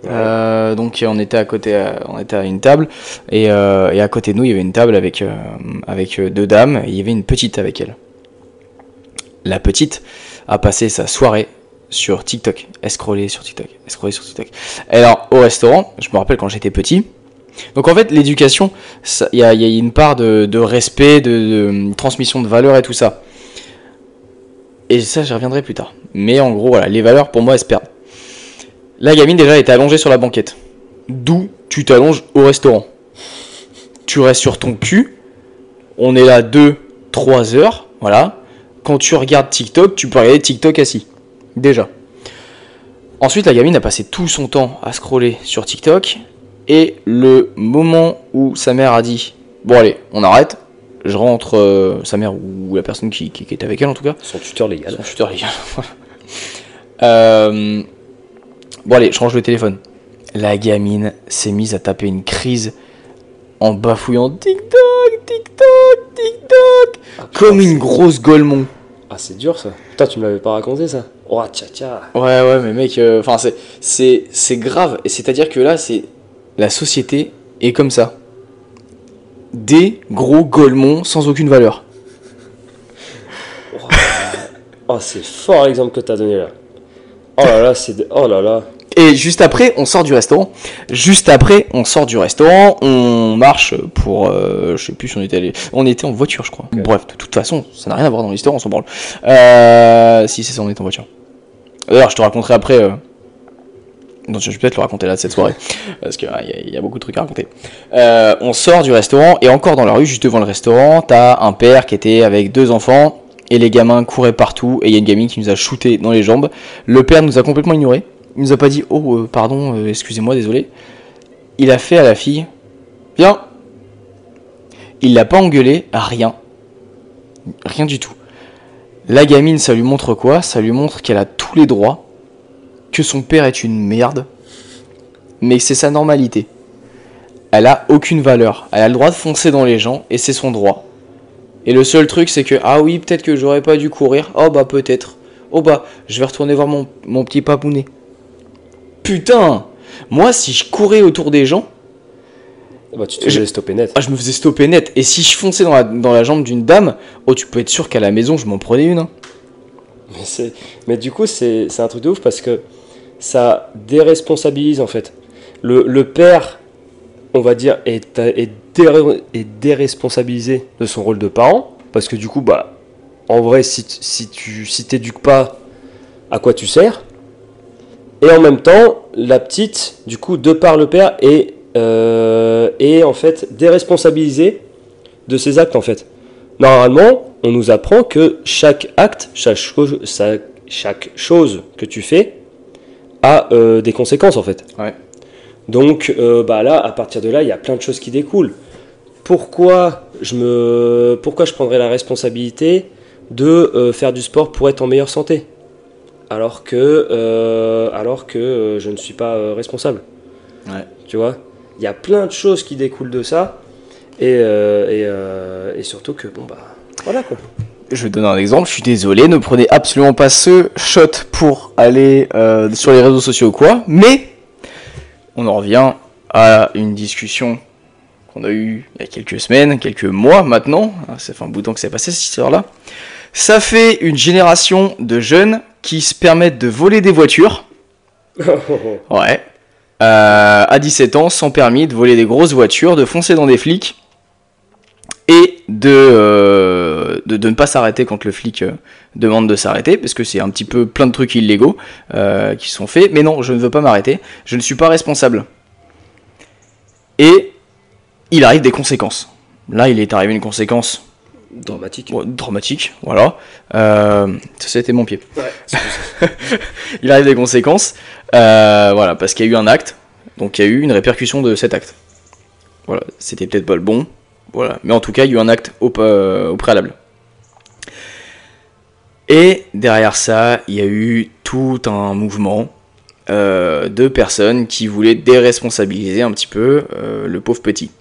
Euh, donc on était à côté, euh, on était à une table et, euh, et à côté de nous il y avait une table avec avec deux dames et il y avait une petite avec elle. La petite a passé sa soirée sur TikTok, elle scrollait sur TikTok, elle scrollait sur TikTok. Et alors au restaurant, je me rappelle quand j'étais petit. Donc en fait l'éducation, il y a, il y a une part de, de respect, de, de transmission de valeurs et tout ça. Et ça j'y reviendrai plus tard. Mais en gros voilà, les valeurs pour moi elles se perdent. La gamine déjà était allongée sur la banquette. D'où tu t'allonges au restaurant. Tu restes sur ton cul. On est là 2, 3 heures. Voilà. Quand tu regardes TikTok, tu peux regarder TikTok assis. Déjà. Ensuite, la gamine a passé tout son temps à scroller sur TikTok. Et le moment où sa mère a dit Bon, allez, on arrête. Je rentre, euh, sa mère ou la personne qui, qui, qui était avec elle en tout cas. Son tuteur légal. Son tuteur légal. Euh, bon allez, je range le téléphone. La gamine s'est mise à taper une crise en bafouillant TikTok, TikTok, TikTok, Ah, comme une grosse golemon. Ah, c'est dur ça. Putain, tu me l'avais pas raconté ça. Oh, tcha tcha. Ouais ouais mais mec, euh, enfin c'est c'est c'est grave et c'est à dire que là c'est la société est comme ça. Des gros golemons sans aucune valeur. Oh, c'est fort l'exemple que t'as donné là. Oh là là, c'est. de- Oh là là. Et juste après, on sort du restaurant. Juste après, on sort du restaurant, on marche pour, euh, je sais plus si on était allé, on était en voiture, je crois. Bref, de toute façon, ça n'a rien à voir dans l'histoire, on s'en branle. Euh, si c'est ça, on est en voiture. D'ailleurs, je te raconterai après. Euh... Je vais peut-être le raconter là de cette soirée, parce qu'il y, a- beaucoup de trucs à raconter. Euh, on sort du restaurant et encore dans la rue, juste devant le restaurant, t'as un père qui était avec deux enfants et les gamins couraient partout et il y a une gamine qui nous a shooté dans les jambes. Le père nous a complètement ignorés. Il nous a pas dit oh euh, pardon, euh, excusez-moi, désolé. Il a fait à la fille viens. Il l'a pas engueulé, rien. Rien du tout. La gamine, ça lui montre quoi? Ça lui montre qu'elle a tous les droits, que son père est une merde, mais c'est sa normalité. Elle a aucune valeur. Elle a le droit de foncer dans les gens et c'est son droit. Et le seul truc, c'est que, ah oui, peut-être que j'aurais pas dû courir. Oh bah peut-être. Oh bah, je vais retourner voir mon, mon petit papounet. Putain Moi, si je courais autour des gens, Bah, tu te faisais stopper net. ah, je me faisais stopper net. Et si je fonçais dans la, dans la jambe d'une dame, oh, tu peux être sûr qu'à la maison, je m'en prenais une. hein. Mais, mais du coup, c'est c'est un truc de ouf parce que ça déresponsabilise en fait. Le, le père, on va dire, est, est, déresponsabilisé de son rôle de parent parce que du coup, bah, en vrai, si, si tu si t'éduques pas, à quoi tu sers Et en même temps, la petite, du coup, de par le père, est, euh, est en fait déresponsabilisée de ses actes en fait. Normalement, on nous apprend que chaque acte, chaque chaque chose que tu fais a euh, des conséquences en fait. Ouais. Donc euh, bah là, à partir de là, il y a plein de choses qui découlent. Pourquoi je me, pourquoi je prendrais la responsabilité de euh, faire du sport pour être en meilleure santé, alors que, alors que je ne suis pas responsable. Ouais. Tu vois, il y a plein de choses qui découlent de ça, et, et, et surtout que bon bah voilà quoi. Je vais donner un exemple, je suis désolé, ne prenez absolument pas ce shot pour aller euh, sur les réseaux sociaux ou quoi, mais on en revient à une discussion qu'on a eue il y a quelques semaines, quelques mois maintenant, Ah, ça fait un bout de temps que c'est passé cette histoire-là. Ça fait une génération de jeunes qui se permettent de voler des voitures, ouais, euh, à 17 ans, sans permis, de voler des grosses voitures, de foncer dans des flics, et de, euh, de, de ne pas s'arrêter quand le flic euh, demande de s'arrêter, parce que c'est un petit peu plein de trucs illégaux euh, qui sont faits. Mais non, je ne veux pas m'arrêter, je ne suis pas responsable. Et il arrive des conséquences. Là, il est arrivé une conséquence Dramatique. dramatique, voilà. Ça, c'était mon pied. il arrive des conséquences, voilà, parce qu'il y a eu un acte, donc il y a eu une répercussion de cet acte. Voilà, c'était peut-être pas le bon, voilà, mais en tout cas, il y a eu un acte au, au préalable. Et derrière ça, il y a eu tout un mouvement euh, de personnes qui voulaient déresponsabiliser un petit peu euh, le pauvre petit.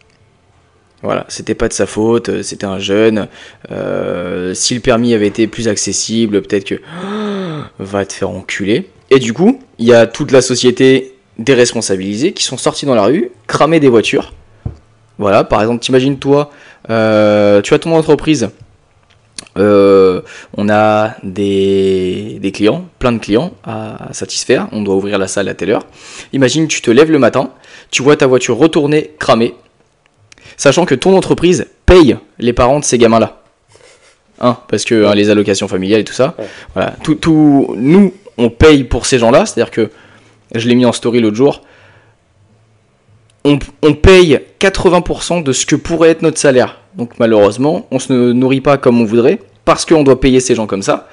Voilà, c'était pas de sa faute, euh, c'était un jeune. euh, si le permis avait été plus accessible, peut-être que va te faire enculer. Et du coup, il y a toute la société déresponsabilisée qui sont sortis dans la rue, cramer des voitures. Voilà, par exemple, t'imagines toi, euh, tu as ton entreprise, euh, on a des, des clients, plein de clients à satisfaire, on doit ouvrir la salle à telle heure. Imagine, tu te lèves le matin, tu vois ta voiture retournée, cramée, sachant que ton entreprise paye les parents de ces gamins-là. Hein, parce que hein, les allocations familiales et tout ça. Ouais. Voilà, tout, tout, nous, on paye pour ces gens-là, c'est-à-dire que je l'ai mis en story l'autre jour. On, paye 80% de ce que pourrait être notre salaire. Donc malheureusement, on se nourrit pas comme on voudrait parce qu'on doit payer ces gens comme ça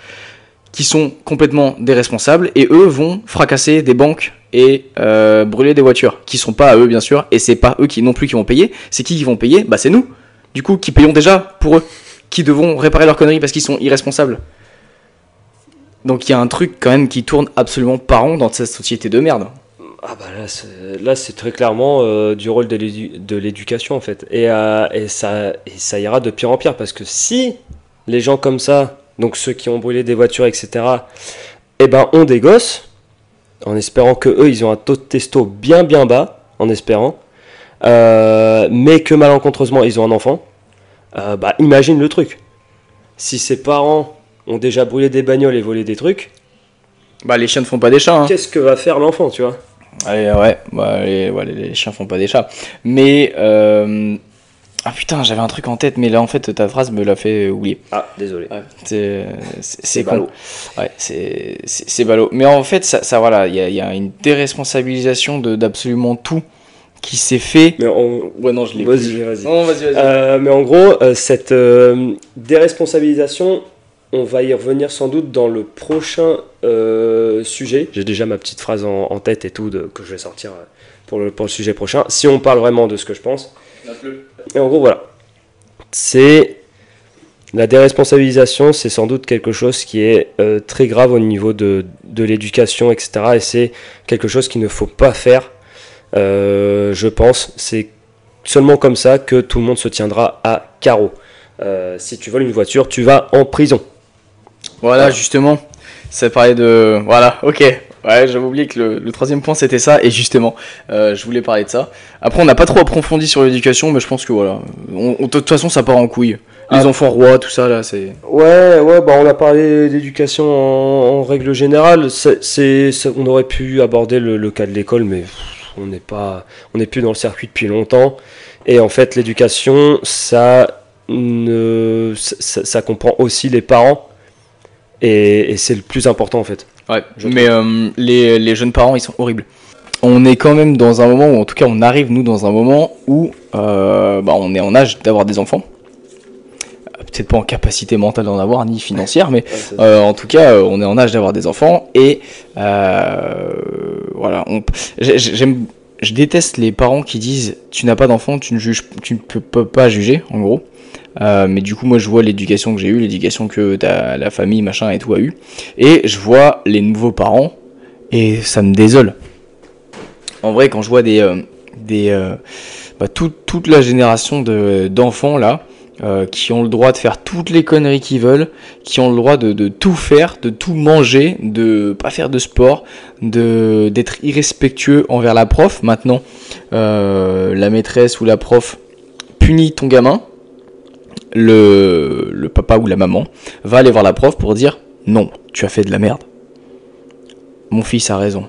qui sont complètement dérresponsables et eux vont fracasser des banques et euh, brûler des voitures qui sont pas à eux bien sûr et c'est pas eux qui non plus qui vont payer. C'est qui qui vont payer? Bah c'est nous. Du coup qui payons déjà pour eux qui devons réparer leurs conneries parce qu'ils sont irresponsables. Donc il y a un truc quand même qui tourne absolument pas rond dans cette société de merde Ah bah là, c'est, là, c'est très clairement euh, du rôle de, l'édu- de l'éducation en fait. Et, euh, et, ça, et ça ira de pire en pire parce que si les gens comme ça, donc ceux qui ont brûlé des voitures, etc., eh ben, ont des gosses, en espérant que eux, ils ont un taux de testo bien bien bas, en espérant, euh, mais que malencontreusement, ils ont un enfant, bah imagine le truc. Si ses parents ont déjà brûlé des bagnoles et volé des trucs, bah les chiens ne font pas des chats hein. qu'est-ce que va faire l'enfant, tu vois? Allez, ouais, bah, les, ouais, les- chiens font pas des chats. Mais, euh... ah putain, j'avais un truc en tête, mais là en fait ta phrase me l'a fait oublier. Ah, désolé. Ouais, c'est ballot. Ouais, c'est ballot. Mais en fait, ça, ça voilà, il y a, il y a une déresponsabilisation d'absolument tout qui s'est fait. Mais on... Ouais, non, je l'ai. Vas-y, vas-y. Euh, mais en gros, euh, cette euh, déresponsabilisation, on va y revenir sans doute dans le prochain euh, sujet. J'ai déjà ma petite phrase en, en tête et tout de- que je vais sortir euh, pour le, pour le sujet prochain. Si on parle vraiment de ce que je pense. Et en gros, voilà. C'est. La déresponsabilisation, c'est sans doute quelque chose qui est euh, très grave au niveau de, de l'éducation, etc. Et c'est quelque chose qu'il ne faut pas faire, euh, je pense. C'est seulement comme ça que tout le monde se tiendra à carreau. euh, si tu voles une voiture, tu vas en prison. Voilà, justement, ça parlait de. Voilà, ok. Ouais, j'avais oublié que le, le troisième point c'était ça, et justement, euh, je voulais parler de ça. Après, on n'a pas trop approfondi sur l'éducation, mais je pense que voilà. On- on- De toute façon, ça part en couille. Les Ah. enfants rois, tout ça là, c'est. Ouais, ouais, bah on a parlé d'éducation en, en règle générale. C'est, on aurait pu aborder le, le cas de l'école, mais on n'est pas, on n'est plus dans le circuit depuis longtemps. Et en fait, l'éducation, ça, ne, ça, ça comprend aussi les parents, et, et c'est le plus important en fait. Ouais, Je mais euh, les, les jeunes parents, ils sont horribles. On est quand même dans un moment, ou en tout cas, on arrive, nous, dans un moment où euh, bah, on est en âge d'avoir des enfants. Euh, Peut-être pas en capacité mentale d'en avoir, ni financière, mais euh, en tout cas, on est en âge d'avoir des enfants. Et voilà, on, j'aime, je déteste les parents qui disent Tu n'as pas d'enfant, tu ne juges, tu ne peux pas juger, en gros. Euh, mais du coup, moi, je vois l'éducation que j'ai eue, l'éducation que ta- la famille, machin et tout a eu. Et je vois les nouveaux parents et ça me désole. En vrai, quand je vois des, euh, des euh, bah, tout- toute la génération de- d'enfants là, qui ont le droit de faire toutes les conneries qu'ils veulent, qui ont le droit de, de tout faire, de tout manger, de pas faire de sport, de d'être irrespectueux envers la prof. Maintenant, la maîtresse ou la prof punit ton gamin. Le, le papa ou la maman va aller voir la prof pour dire non, tu as fait de la merde. Mon fils a raison.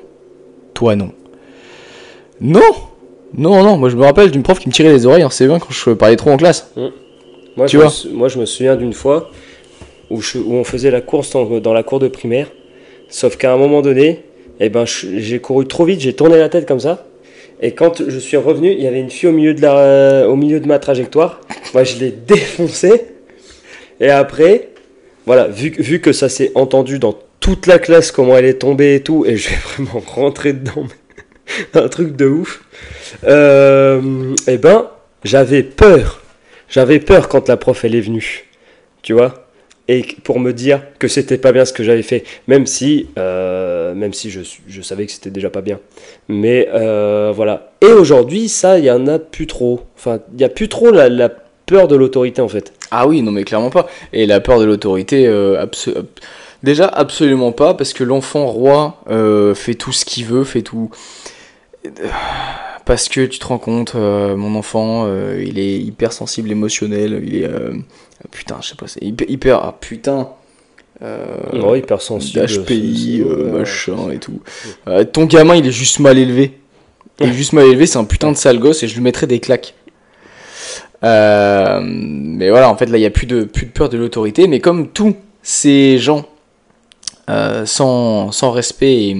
Toi non. Non Non, non, moi je me rappelle d'une prof qui me tirait les oreilles en CE1 quand je parlais trop en classe. Moi, Tu je me vois sou- moi, je me souviens d'une fois où, je- où on faisait la course dans, dans la cour de primaire. Sauf qu'à un moment donné, eh ben, j'ai couru trop vite, j'ai tourné la tête comme ça. Et quand je suis revenu, il y avait une fille au milieu de, la, au milieu de ma trajectoire. Moi, je l'ai défoncée. Et après, voilà, vu, que- ça s'est entendu dans toute la classe, comment elle est tombée et tout, et je vais vraiment rentrer dedans, un truc de ouf. Euh, eh ben, j'avais peur. J'avais peur quand la prof elle est venue, tu vois, et pour me dire que c'était pas bien ce que j'avais fait, même si, euh, même si je, savais que c'était déjà pas bien. Mais euh, voilà. Et aujourd'hui, ça, il y en a plus trop. Enfin, il y a plus trop la, peur de l'autorité en fait. Ah oui, non mais clairement pas. Et la peur de l'autorité, euh, déjà absolument pas, parce que l'enfant roi fait tout ce qu'il veut, fait tout... Parce que tu te rends compte, euh, mon enfant, euh, il est hyper sensible, émotionnel, il est... euh, Putain, je sais pas, c'est hyper... hyper ah putain Ouais, hypersensible. HPI, c'est- euh, ouais. machin et tout. Ton gamin, il est juste mal élevé. Il est juste mal élevé, c'est un putain de sale gosse et je lui mettrais des claques. Mais voilà, en fait, là, il n'y a plus de, plus de peur de l'autorité. Mais comme tous ces gens sans, sans respect et,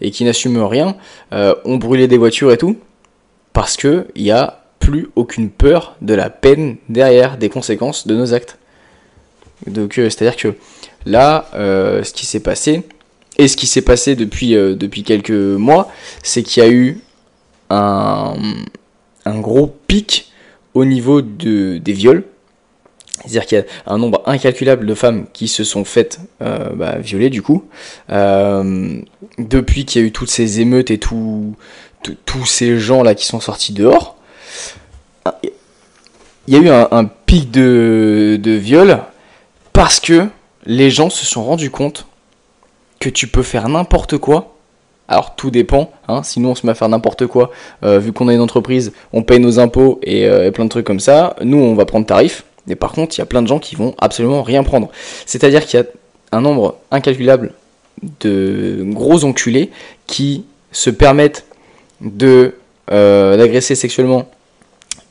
et qui n'assument rien ont brûlé des voitures et tout, parce qu'il n'y a plus aucune peur de la peine derrière des conséquences de nos actes. Donc, euh, c'est-à-dire que là, euh, ce qui s'est passé, et ce qui s'est passé depuis, euh, depuis quelques mois, c'est qu'il y a eu un, un gros pic au niveau de, des viols. C'est-à-dire qu'il y a un nombre incalculable de femmes qui se sont faites bah, violer du coup. Depuis qu'il y a eu toutes ces émeutes et tout- tous ces gens-là qui sont sortis dehors, il y a eu un, pic de, viols parce que les gens se sont rendus compte que tu peux faire n'importe quoi. Alors tout dépend, hein, sinon on se met à faire n'importe quoi, euh, vu qu'on a une entreprise, on paye nos impôts et, euh, et plein de trucs comme ça, nous on va prendre tarif, mais par contre il y a plein de gens qui vont absolument rien prendre. C'est-à-dire qu'il y a un nombre incalculable de gros enculés qui se permettent de euh, d'agresser sexuellement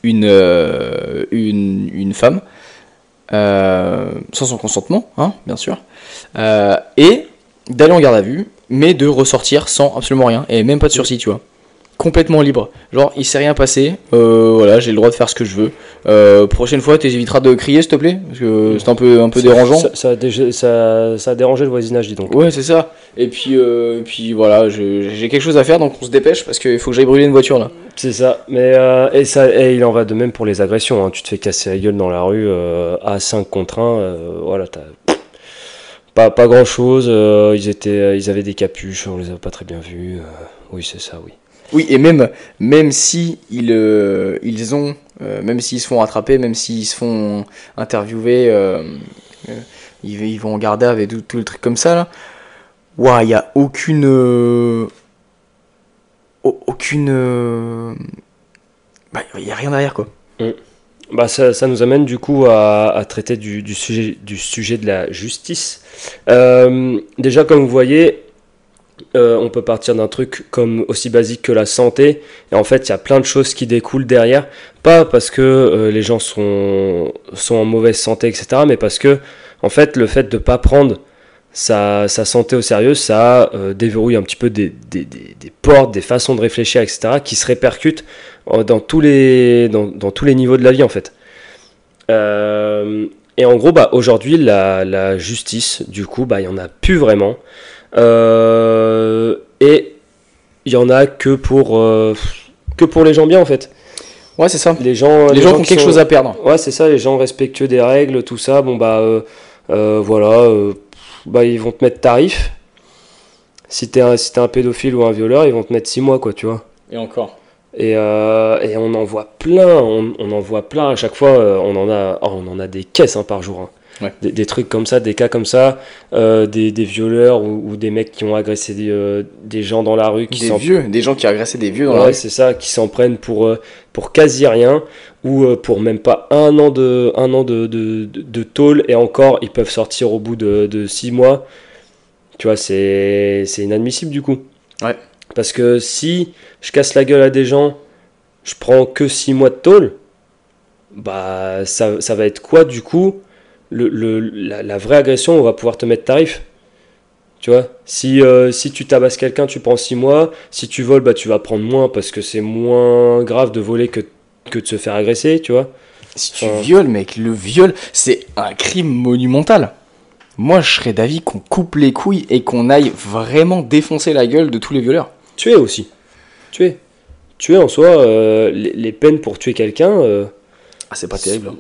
une, euh, une, femme euh, sans son consentement, hein, bien sûr, et d'aller en garde à vue, mais de ressortir sans absolument rien, et même pas de sursis, tu vois. Complètement libre. Genre, il s'est rien passé, euh, voilà, j'ai le droit de faire ce que je veux. Euh, prochaine fois, tu éviteras de crier, s'il te plaît, parce que c'est un peu, un peu Ça- dérangeant. Ça, ça a déjà- ça- ça a dérangé le voisinage, dis donc. Ouais, c'est ça. Et puis, euh, et puis voilà, j'ai quelque chose à faire, donc on se dépêche, parce qu'il faut que j'aille brûler une voiture, là. C'est ça, mais et ça, et il en va de même pour les agressions. hein. Tu te fais casser la gueule dans la rue à 5 contre 1, euh, voilà, t'as pas, pas grand chose. ils, étaient, ils avaient des capuches, on les a pas très bien vus. euh, oui, c'est ça, oui. Oui, et même, même si ils, euh, ils ont Euh, même s'ils se font rattraper, même s'ils se font interviewer, euh, ils, ils vont en garder avec tout, le truc comme ça là. Ouah, il y a aucune. au- aucune. Bah, il y a rien derrière quoi. Bah, ça, ça nous amène du coup à, traiter du, sujet, du sujet de la justice. Déjà, comme vous voyez, euh, on peut partir d'un truc comme aussi basique que la santé. Et en fait, il y a plein de choses qui découlent derrière. Pas parce que euh, les gens sont, en mauvaise santé, etc. Mais parce que, en fait, le fait de ne pas prendre sa, sa santé au sérieux, ça euh, déverrouille un petit peu des, portes, des façons de réfléchir, etc. qui se répercutent dans tous les, niveaux de la vie, en fait. Et en gros, bah, aujourd'hui, la, la justice, du coup, bah, il n'y en a plus vraiment. Euh, et il y en a que pour, euh, que pour les gens bien, en fait. Ouais, c'est ça. Les gens, Les, gens qui ont qui quelque sont- chose à perdre. Ouais, c'est ça, les gens respectueux des règles, tout ça, bon bah euh, euh, voilà, euh, bah ils vont te mettre tarif. Si t'es un, si t'es un pédophile ou un violeur, ils vont te mettre 6 mois, quoi, tu vois. Et encore. Et, euh, et on en voit plein, on, on en voit plein à chaque fois, euh, on en a, oh, on en a des caisses hein, par jour. hein. Ouais. Des, des trucs comme ça, des cas comme ça, euh, des, des violeurs ou, ou des mecs qui ont agressé des, euh, des gens dans la rue, qui Des vieux, des gens qui agressaient des vieux dans la rue. c'est ça, qui s'en prennent pour, euh, pour quasi rien ou pour même pas un an de, un an de, de, de, de tôle et encore ils peuvent sortir au bout de, de six mois. Tu vois, c'est c'est inadmissible du coup. Ouais. Parce que si je casse la gueule à des gens, je prends que six mois de tôle, bah ça, ça va être quoi du coup? Le, le, la, la vraie agression, on va pouvoir te mettre tarif. Tu vois, si, euh, si tu tabasses quelqu'un, tu prends 6 mois. Si tu voles, bah, tu vas prendre moins parce que c'est moins grave de voler que, que de se faire agresser, tu vois. Si tu Enfin- violes, mec, le viol, c'est un crime monumental. Moi, je serais d'avis qu'on coupe les couilles et qu'on aille vraiment défoncer la gueule de tous les violeurs. Tuer aussi. Tuer. Tuer en soi, euh, les, les peines pour tuer quelqu'un, euh, Ah, c'est pas terrible. hein.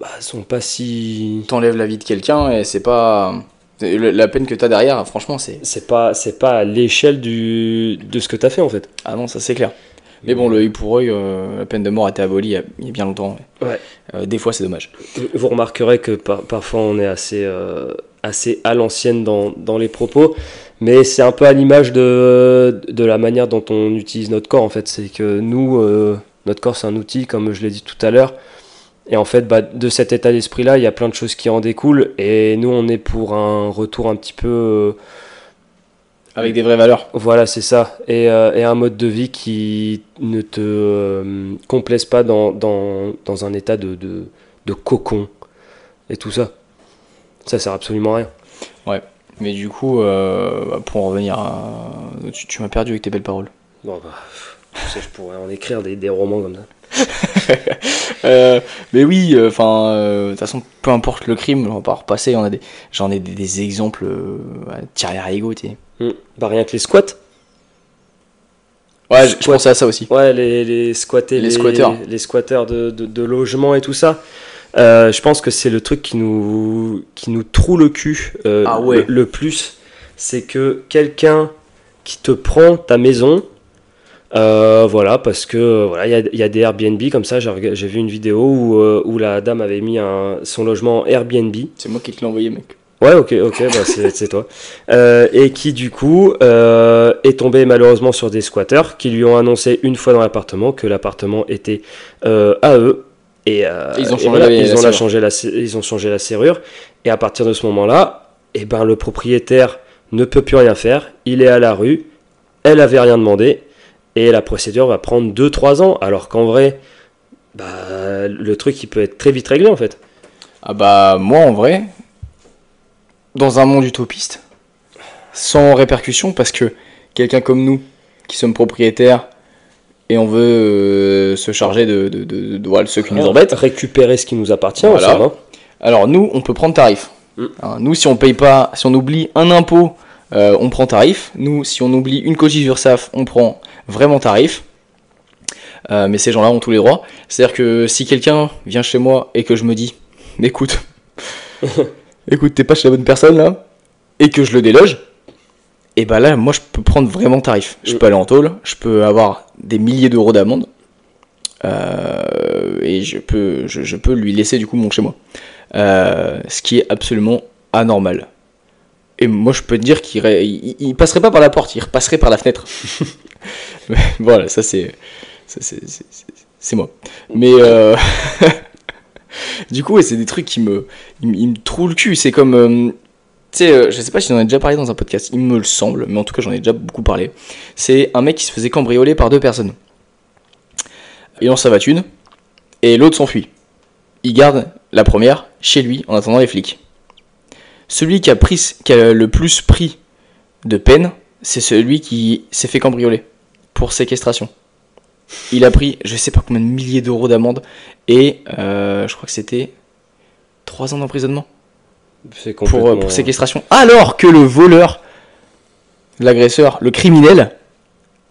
Bah, sont pas si. T'enlèves la vie de quelqu'un et c'est pas. La peine que t'as derrière, franchement, c'est. C'est pas, c'est pas à l'échelle du, de ce que t'as fait en fait. Ah non, ça c'est clair. Mais bon, le œil pour œil, euh, la peine de mort a été abolie il y a, il y a bien longtemps. Ouais. Euh, des fois, c'est dommage. Vous remarquerez que par- parfois on est assez, euh, assez à l'ancienne dans, dans les propos, mais c'est un peu à l'image de, de la manière dont on utilise notre corps en fait. C'est que nous, notre corps c'est un outil, comme je l'ai dit tout à l'heure, et en fait bah, de cet état d'esprit là, il y a plein de choses qui en découlent, et nous on est pour un retour un petit peu. euh, Avec des vraies valeurs. voilà, c'est ça. Et, euh, et un mode de vie qui ne te euh, complaise pas dans, dans, dans un état de, de, de cocon et tout ça. Ça sert absolument à rien. Mais du coup, euh, bah, pour en revenir à. Tu, tu m'as perdu avec tes belles paroles. Bon, bah, tu sais, je pourrais en écrire des, des romans comme ça. Euh, mais oui, enfin, de toute façon, peu importe le crime, on va pas repasser. on a des- J'en ai des, des exemples euh, à tirer à tu. Hmm. Bah, rien que les squats. Ouais, je, pensais à ça aussi. Ouais, les, les squattés, Les squatteurs. les squatteurs de, de, de logements et tout ça. Euh, je pense que c'est le truc qui nous, qui nous troue le cul euh, Ah ouais. le, le plus. C'est que quelqu'un qui te prend ta maison, euh, voilà, parce que voilà, il y a, il y a des Airbnb comme ça. J'ai vu une vidéo où, euh, où la dame avait mis un, son logement en Airbnb. C'est moi qui te l'ai envoyé, mec. Ouais, ok, ok, bah c'est toi. Euh, et qui du coup est tombé malheureusement sur des squatteurs qui lui ont annoncé une fois dans l'appartement que l'appartement était à eux. Et, Ils ont et changé la- ils, la ont la serrure. changé la, ils ont changé la serrure. Et à partir de ce moment-là, eh ben, le propriétaire ne peut plus rien faire. Il est à la rue. Elle avait rien demandé. Et la procédure va prendre 2-3 ans. Alors qu'en vrai, bah, le truc il peut être très vite réglé en fait. Ah bah, moi, en vrai, dans un monde utopiste, sans répercussion, parce que quelqu'un comme nous, qui sommes propriétaires, et on veut euh, se charger de, de, de, de- voilà, ceux qui nous embêtent, Récupérer ce qui nous appartient. Voilà. en somme, hein. Alors nous, on peut prendre tarif. Mm. Hein, nous, si on paye pas, si on oublie un impôt, euh, on prend tarif. Nous, si on oublie une cotise URSAF, on prend vraiment tarif. Euh, mais ces gens-là ont tous les droits. C'est-à-dire que si quelqu'un vient chez moi et que je me dis, écoute, écoute, t'es pas chez la bonne personne là, et que je le déloge, et bah là, moi, je peux prendre vraiment tarif. Je Mm. peux aller en tôle, je peux avoir des milliers d'euros d'amende. Euh, et je peux, je, je peux lui laisser du coup mon chez moi. Euh, ce qui est absolument anormal. Et moi, je peux te dire qu'il ré- il, il passerait pas par la porte, il repasserait par la fenêtre. Voilà, ça c'est, c'est, moi. Mais euh, du coup, ouais, c'est des trucs qui me, ils, me- ils me trouent le cul. C'est comme, euh, tu sais, euh, je sais pas si j'en ai déjà parlé dans un podcast, il me le semble, mais en tout cas, j'en ai déjà beaucoup parlé. C'est un mec qui se faisait cambrioler par deux personnes. Il en savate une, et l'autre s'enfuit. Il garde la première chez lui en attendant les flics. Celui qui a, pris, qui a le plus pris de peine, c'est celui qui s'est fait cambrioler pour séquestration. Il a pris, je sais pas combien de milliers d'euros d'amende et euh, je crois que c'était 3 ans d'emprisonnement pour, euh, pour séquestration. Alors que le voleur, l'agresseur, le criminel,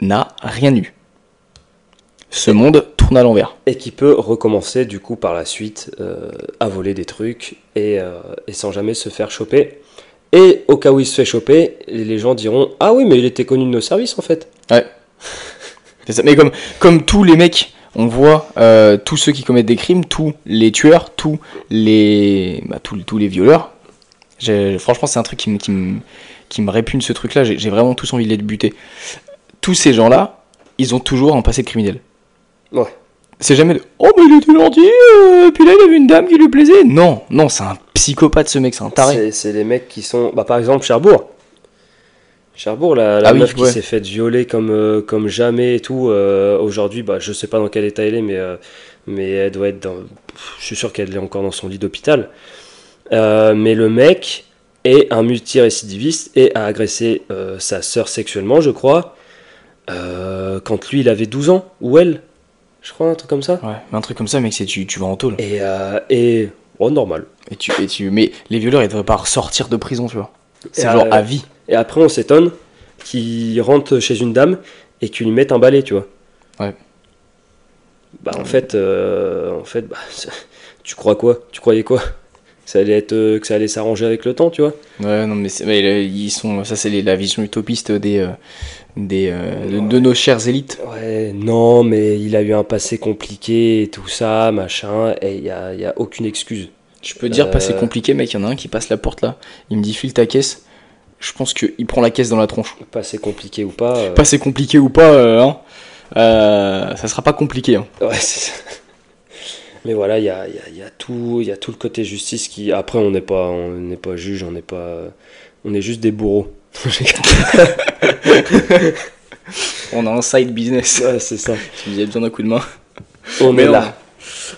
n'a rien eu. Ce monde tourne à l'envers. Et qui peut recommencer du coup par la suite euh, à voler des trucs et, euh, et sans jamais se faire choper. Et au cas où il se fait choper, les gens diront Ah oui, mais il était connu de nos services en fait. Ça. Mais comme, comme tous les mecs, on voit euh, tous ceux qui commettent des crimes, tous les tueurs, tous les, bah, tous, tous les violeurs. Franchement, c'est un truc qui me, qui me, qui me répugne ce truc-là. J'ai vraiment tous envie de les buter. Tous ces gens-là, ils ont toujours un passé de criminel. Ouais. C'est jamais de Oh, mais il était gentil, euh, puis là il avait une dame qui lui plaisait. Non, non, c'est un psychopathe ce mec, c'est un taré. C'est- les mecs qui sont. Bah, par exemple, Cherbourg. Cherbourg, la, la Ah oui, meuf qui ouais. s'est faite violer comme, euh, comme jamais et tout. euh, Aujourd'hui, bah, je sais pas dans quel état elle est, mais, euh, mais elle doit être dans. Je suis sûr qu'elle est encore dans son lit d'hôpital. Mais le mec est un multirécidiviste et a agressé sa sœur sexuellement, je crois, quand lui il avait 12 ans, ou elle, je crois, un truc comme ça. Ouais, mais un truc comme ça, mec, c'est tu, tu vas en tôle. Et, euh, et oh, normal. Et tu, et tu, mais les violeurs, ils devraient pas ressortir de prison, tu vois. C'est genre euh, à vie. Et après, on s'étonne qu'il rentre chez une dame et qu'il lui mette un balai, tu vois. Ouais. Bah, en fait, euh, en fait bah, tu crois quoi? Tu croyais quoi? Que ça allait être euh, que ça allait s'arranger avec le temps, tu vois Ouais, non, mais, ils sont, ça c'est la vision utopiste des, euh, des, euh, de, de nos chères élites. Ouais, non, mais il a eu un passé compliqué et tout ça, machin, et il y a, y a aucune excuse. Je peux dire, Euh. pas c'est compliqué, mec. Il y en a un qui passe la porte là. Il me dit, file ta caisse. Je pense qu'il prend la caisse dans la tronche. Passé compliqué ou pas. euh, Pas c'est compliqué ou pas, euh, hein. Euh, ça sera pas compliqué. Hein. Ouais, c'est ça. Mais voilà, il y a, il y a- il y a tout, il y a tout le côté justice qui. Après, on n'est pas, on n'est pas juge, on n'est pas, on est juste des bourreaux. On a un side business. Ouais, c'est ça. Si vous avez besoin d'un coup de main. On Mais est non. là.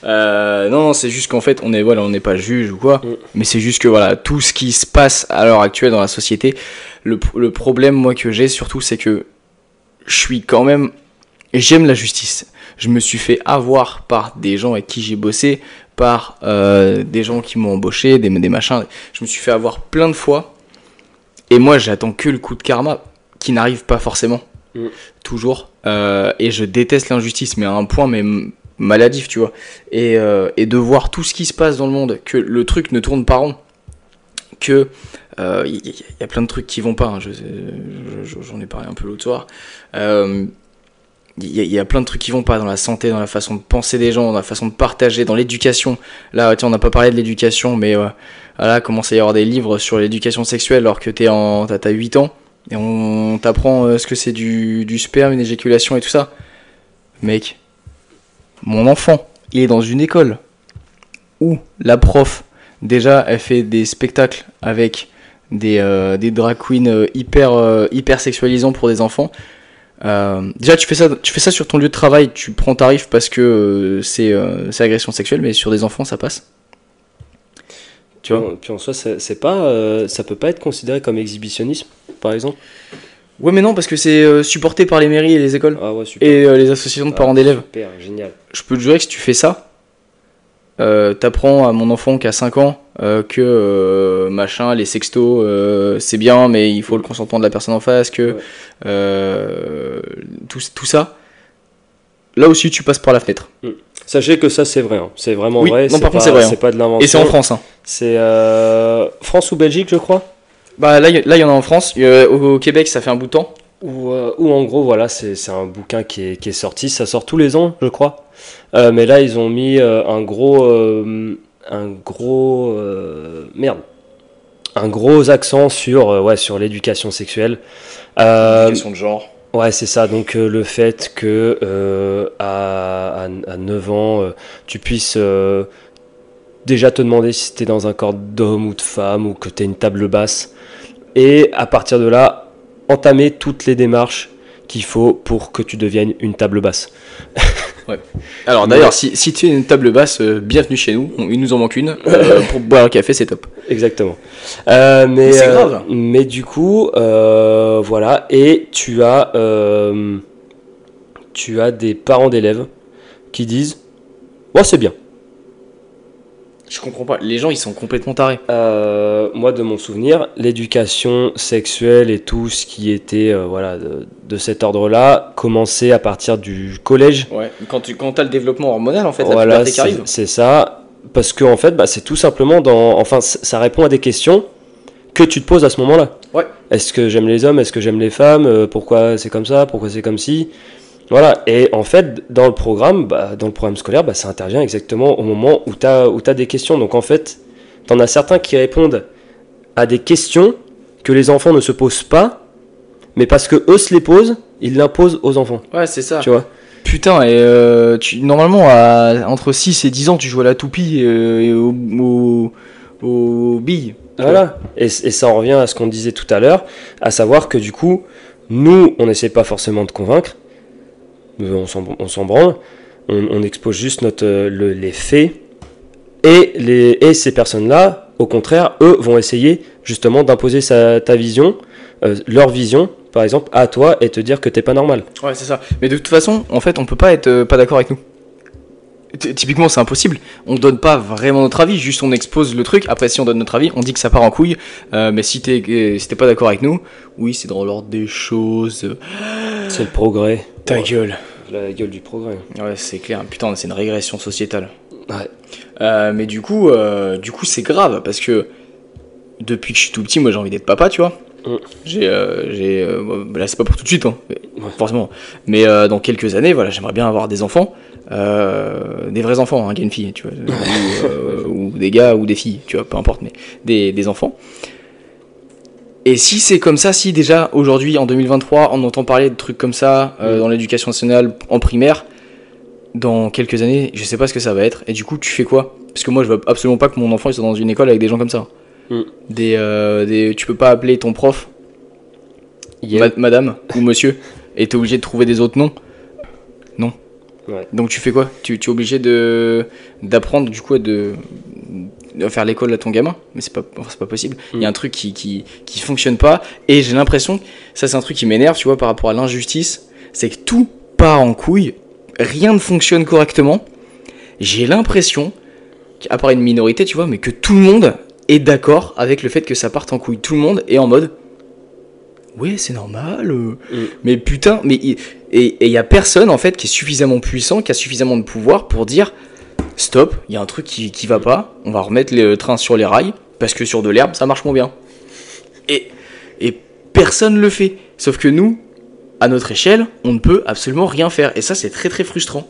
Euh, non, c'est juste qu'en fait, on est voilà, on n'est pas juge ou quoi, Mm. mais c'est juste que voilà, tout ce qui se passe à l'heure actuelle dans la société, le, le problème moi que j'ai surtout, c'est que je suis quand même, j'aime la justice. Je me suis fait avoir par des gens avec qui j'ai bossé, par euh, des gens qui m'ont embauché, des, des machins. Je me suis fait avoir plein de fois, et moi j'attends que le coup de karma qui n'arrive pas forcément, Mm. toujours. Euh, et je déteste l'injustice, mais à un point mais maladif, tu vois et, euh, et de voir tout ce qui se passe dans le monde, que le truc ne tourne pas rond, que euh, il y, y a plein de trucs qui vont pas. hein, je- je- J'en ai parlé un peu l'autre soir. Il y, a- plein de trucs qui vont pas dans la santé, dans la façon de penser des gens, dans la façon de partager, dans l'éducation. Là, tiens, on n'a pas parlé de l'éducation, mais euh, voilà, commence à y avoir des livres sur l'éducation sexuelle alors que t'es en, t'as, t'as 8 ans et on t'apprend euh, ce que c'est du, sperme, une éjaculation et tout ça. Mec, mon enfant, il est dans une école où la prof, déjà, elle fait des spectacles avec des, euh, drag queens euh, hyper, hyper sexualisants pour des enfants. Euh, déjà, tu fais, ça, tu fais ça sur ton lieu de travail, tu prends tarif parce que euh, c'est euh, c'est agression sexuelle, mais sur des enfants, ça passe? Tu vois? Puis en soi, c'est pas, ça peut pas être considéré comme exhibitionnisme, par exemple? Ouais, mais non, parce que c'est supporté par les mairies et les écoles Ah ouais, super. et les associations de parents Ah, d'élèves. Super, génial. je peux te jurer que si tu fais ça, euh, t'apprends à mon enfant qui a 5 ans euh, que euh, machin, les sextos, c'est bien, mais il faut le consentement de la personne en face, que tout, tout ça. Là aussi, tu passes par la fenêtre. Sachez que ça, c'est vrai. hein. C'est vraiment Oui, vrai. non, par contre, c'est vrai, hein. Pas de l'invention. Et c'est en France. Hein. C'est France ou Belgique, je crois? Bah là, il y en a en France. Au, au Québec, ça fait un bout de temps. Ou, euh, ou en gros, voilà, c'est un bouquin qui est, qui est sorti. Ça sort tous les ans, je crois. Euh, mais là, ils ont mis euh, un gros. un gros. merde. Un gros accent sur, euh, ouais, sur l'éducation sexuelle. Euh, Question de genre. Ouais, c'est ça. Donc euh, le fait que à, à, à 9 ans, tu puisses déjà te demander si tu es dans un corps d'homme ou de femme ou que tu une table basse. Et à partir de là, entamer toutes les démarches qu'il faut pour que tu deviennes une table basse. Alors Mais- d'ailleurs, si, si tu es une table basse, euh, bienvenue chez nous. Il nous en manque une. Euh, pour boire un café, c'est top. Exactement. Euh, mais C'est grave. mais du coup, voilà. Et tu as, tu as des parents d'élèves qui disent, ouais, c'est bien. Je comprends pas. Les gens, ils sont complètement tarés. Euh, moi, de mon souvenir, l'éducation sexuelle et tout ce qui était euh, voilà, de, de cet ordre-là commençait à partir du collège. Ouais. Quand tu quand as le développement hormonal, en fait, la voilà, puberté qui c'est arrive. c'est ça. Parce que, en fait, bah, c'est tout simplement dans. Enfin, ça répond à des questions que tu te poses à ce moment-là. Ouais. Est-ce que j'aime les hommes? Est-ce que j'aime les femmes? Euh, Pourquoi c'est comme ça? Pourquoi c'est comme ci? Voilà. Et en fait, dans le programme, bah, dans le programme scolaire, bah, ça intervient exactement au moment où tu as, où as des questions. Donc, en fait, tu en as certains qui répondent à des questions que les enfants ne se posent pas, mais parce que eux se les posent, ils l'imposent aux enfants. Ouais, c'est ça. Tu vois? Putain, et euh, tu, normalement, à, entre 6 et 10 ans, tu joues à la toupie euh, et au, au, aux billes. Voilà. Et, et ça en revient à ce qu'on disait tout à l'heure, à savoir que du coup, nous, on n'essaie pas forcément de convaincre, on s'en on s'en branle, on, on expose juste notre, euh, le- les faits, et, les, et ces personnes-là, au contraire, eux, vont essayer justement d'imposer ta vision, euh, leur vision, par exemple, à toi, et te dire que t'es pas normal. Ouais, c'est ça. Mais de toute façon, en fait, on peut pas être euh, pas d'accord avec nous. T- Typiquement, c'est impossible. On donne pas vraiment notre avis, juste on expose le truc. Après, si on donne notre avis, on dit que ça part en couille. Euh, mais si t'es euh, si t'es pas d'accord avec nous, oui, c'est dans l'ordre des choses. C'est le progrès. Ta Ouais, gueule. La gueule du progrès. Ouais, c'est clair. Putain, c'est une régression sociétale. Ouais. Euh, mais du coup, euh, du coup, c'est grave parce que depuis que je suis tout petit, moi, j'ai envie d'être papa, tu vois. Mm. J'ai, euh, j'ai, euh, là, c'est pas pour tout de suite, hein, mais- Ouais. forcément. Mais euh, dans quelques années, voilà, j'aimerais bien avoir des enfants, euh, des vrais enfants, hein, gars, une fille, tu vois, ou, euh, ou des gars ou des filles, tu vois, peu importe, mais des, des enfants. Et si c'est comme ça, si déjà aujourd'hui en 2023 on entend parler de trucs comme ça euh, Mm. dans l'éducation nationale en primaire, dans quelques années, je sais pas ce que ça va être. Et du coup, tu fais quoi? Parce que moi, je veux absolument pas que mon enfant il soit dans une école avec des gens comme ça. Mm. Des, euh, des, tu peux pas appeler ton prof Yeah. ma- madame ou monsieur et t'es obligé de trouver des autres noms. Non. Ouais. Donc tu fais quoi? Tu, tu es obligé de d'apprendre du coup à de, de faire l'école à ton gamin, mais c'est pas possible. Il y a Mm. un truc qui, qui qui fonctionne pas et j'ai l'impression ça c'est un truc qui m'énerve, tu vois par rapport à l'injustice, c'est que tout part en couille, rien ne fonctionne correctement. J'ai l'impression qu'à part une minorité, tu vois, mais que tout le monde est d'accord avec le fait que ça parte en couille. Tout le monde est en mode Ouais, c'est normal. euh, Mm. Mais putain, mais et il y a personne en fait qui est suffisamment puissant, qui a suffisamment de pouvoir pour dire stop, il y a un truc qui, qui va pas, on va remettre le train sur les rails parce que sur de l'herbe ça marche moins bien. Et, et personne le fait. Sauf que nous, à notre échelle, on ne peut absolument rien faire. Et ça, c'est très très frustrant.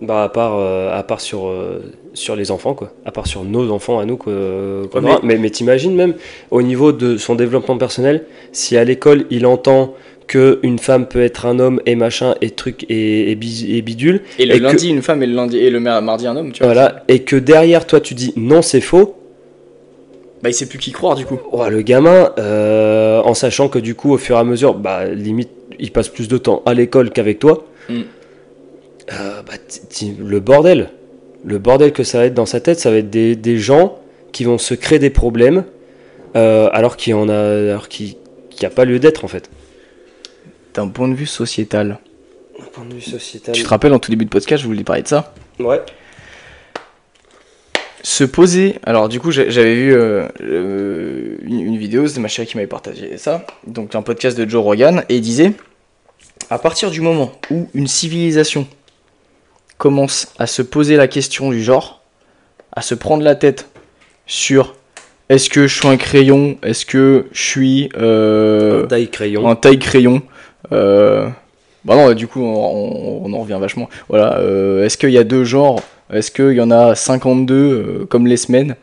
Bah à part, euh, à part sur, euh, sur les enfants, quoi. À part sur nos enfants à nous, quoi. Ouais, aura. mais mais, t'imagines même, au niveau de son développement personnel, si à l'école il entend que une femme peut être un homme et machin et truc et, et, bis- et bidule, Et le Et que- lundi, une femme, et le, lundi, et le mar- mardi, un homme, tu vois. voilà, et que derrière toi tu dis non c'est faux, Bah, il sait plus qui croire du coup. oh, le gamin, euh, en sachant que du coup au fur et à mesure, bah limite il passe plus de temps à l'école qu'avec toi, Mm. euh, bah, le bordel, le bordel que ça va être dans sa tête, ça va être des, des gens qui vont se créer des problèmes euh, alors qu'il y en a, alors qu'il n'y a pas lieu d'être en fait. D'un point de vue sociétal. D'un point de vue sociétal. Tu te rappelles, en tout début de podcast, je voulais parler de ça. Ouais. Se poser. Alors, du coup, j'avais vu euh, euh, une, une vidéo, c'était ma chérie qui m'avait partagé ça. Donc, un podcast de Joe Rogan. Et il disait à partir du moment où une civilisation commence à se poser la question du genre, à se prendre la tête sur Est-ce que je suis un crayon Est-ce que je suis euh, taille crayon. un taille crayon Euh, Bah non, du coup, on, on en revient vachement. Voilà. euh, Est-ce qu'il y a deux genres? Est-ce qu'il y en a 52 euh, comme les semaines?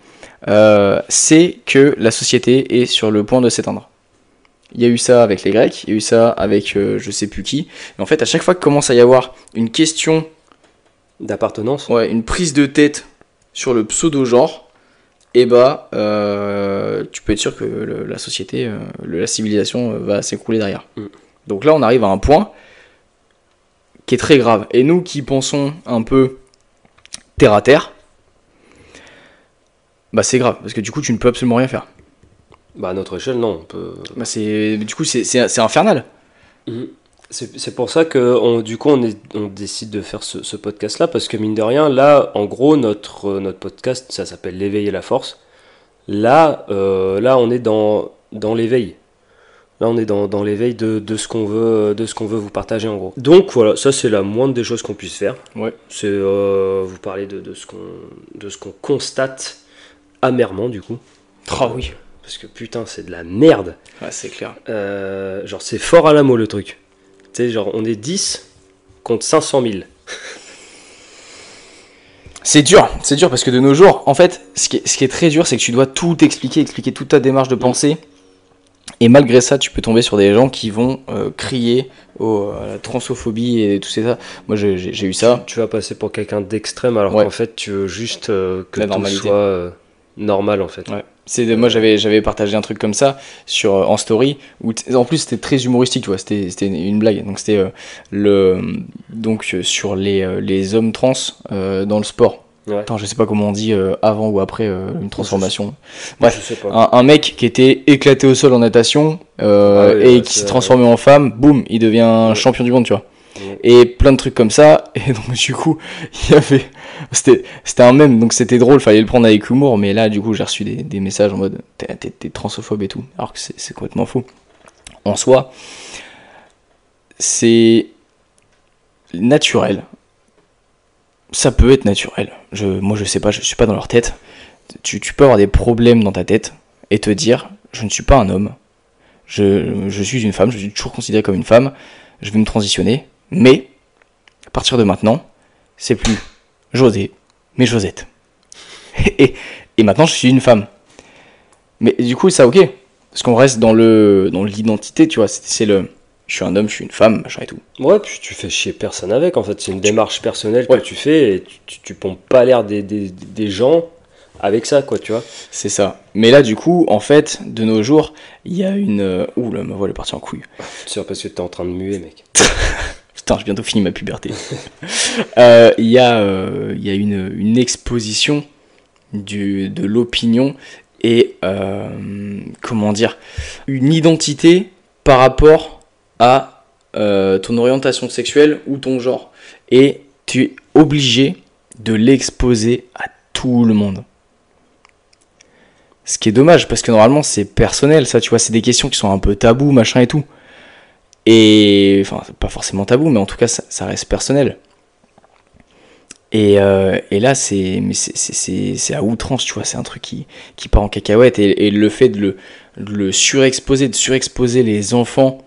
Euh, C'est que la société est sur le point de s'éteindre. Il y a eu ça avec les Grecs, il y a eu ça avec je sais plus qui. Et en fait, à chaque fois qu'il commence à y avoir une question D'appartenance. ouais, une prise de tête sur le pseudo-genre, et bah, euh, tu peux être sûr que le- la société, la civilisation va s'écrouler derrière. Mm. Donc là, on arrive à un point qui est très grave. Et nous qui pensons un peu terre à terre, bah c'est grave, parce que du coup, tu ne peux absolument rien faire. Bah à notre échelle, non. On peut... Bah c'est, du coup, c'est, c'est, c'est infernal. C'est c'est pour ça que on, du coup on, est, on décide de faire ce, ce podcast-là, parce que mine de rien, là, en gros, notre, euh, notre podcast, ça s'appelle L'éveil et la force. Là, euh, là on est dans, dans l'éveil. Là, on est dans, dans l'éveil de, de ce qu'on veut, de ce qu'on veut vous partager en gros. Donc voilà, ça c'est la moindre des choses qu'on puisse faire. Ouais. C'est euh, vous parler de, de ce qu'on de ce qu'on constate amèrement du coup. Ah oui. Parce que putain, c'est de la merde. Ouais, c'est clair. Euh, genre, c'est fort à la mot le truc. Tu sais, genre, on est 10 contre 500 000. C'est dur, c'est dur parce que de nos jours, en fait, ce qui est, ce qui est très dur, c'est que tu dois tout expliquer, expliquer toute ta démarche de pensée. Et malgré ça, tu peux tomber sur des gens qui vont euh, crier au, à la transophobie et tout ça. Moi, j'ai eu ça. Tu vas passer pour quelqu'un d'extrême alors Ouais. qu'en fait, tu veux juste euh, que La tout normalité. soit euh, normal en fait. Ouais. C'est moi j'avais j'avais partagé un truc comme ça sur euh, en story où en plus c'était très humoristique tu vois c'était c'était une, blague donc c'était le donc sur les, les hommes trans dans le sport. Ouais. Attends, je sais pas comment on dit euh, avant ou après euh, une transformation. Bref. Je sais pas. un, un mec qui était éclaté au sol en natation euh, Ah oui, et ouais, qui s'est transformé en femme, boum, il devient Ouais. champion du monde, tu vois. Et plein de trucs comme ça. Et donc du coup, il y avait, c'était, c'était un mème, donc c'était drôle, fallait le prendre avec humour. Mais là, du coup, j'ai reçu des, des messages en mode, t'es, transphobe et tout, alors que c'est complètement faux. En soi, c'est naturel. Ça peut être naturel. Je, moi, je sais pas, je suis pas dans leur tête. Tu, peux avoir des problèmes dans ta tête et te dire, je ne suis pas un homme. Je, suis une femme, je suis toujours considéré comme une femme. Je vais me transitionner. Mais, à partir de maintenant, c'est plus José, mais Josette. Et, et maintenant, je suis une femme. Mais du coup, ça, ok. Parce qu'on reste dans dans l'identité, tu vois. C'est le. Je suis un homme, je suis une femme, machin et tout. Ouais, puis tu fais chier personne avec en fait. C'est une démarche personnelle Ouais. que tu fais et tu, tu, pompes pas l'air des, des, des gens avec ça quoi, tu vois. C'est ça. Mais là, du coup, en fait, de nos jours, il y a une. Ouh là, ma voix est partie en couille. C'est parce que t'es en train de muer, mec. Putain, j'ai bientôt fini ma puberté. Euh, Il y a, euh, y a une, une exposition du, de l'opinion et, euh, comment dire, une identité par rapport à euh, ton orientation sexuelle ou ton genre. Et tu es obligé de l'exposer à tout le monde. Ce qui est dommage, parce que normalement c'est personnel, ça, tu vois, c'est des questions qui sont un peu tabous, machin et tout. Et enfin, pas forcément tabou, mais en tout cas, ça, reste personnel. Et, euh, et là, c'est à outrance, tu vois, c'est un truc qui, qui part en cacahuète. Et, et le fait de le, de le surexposer, de surexposer les enfants,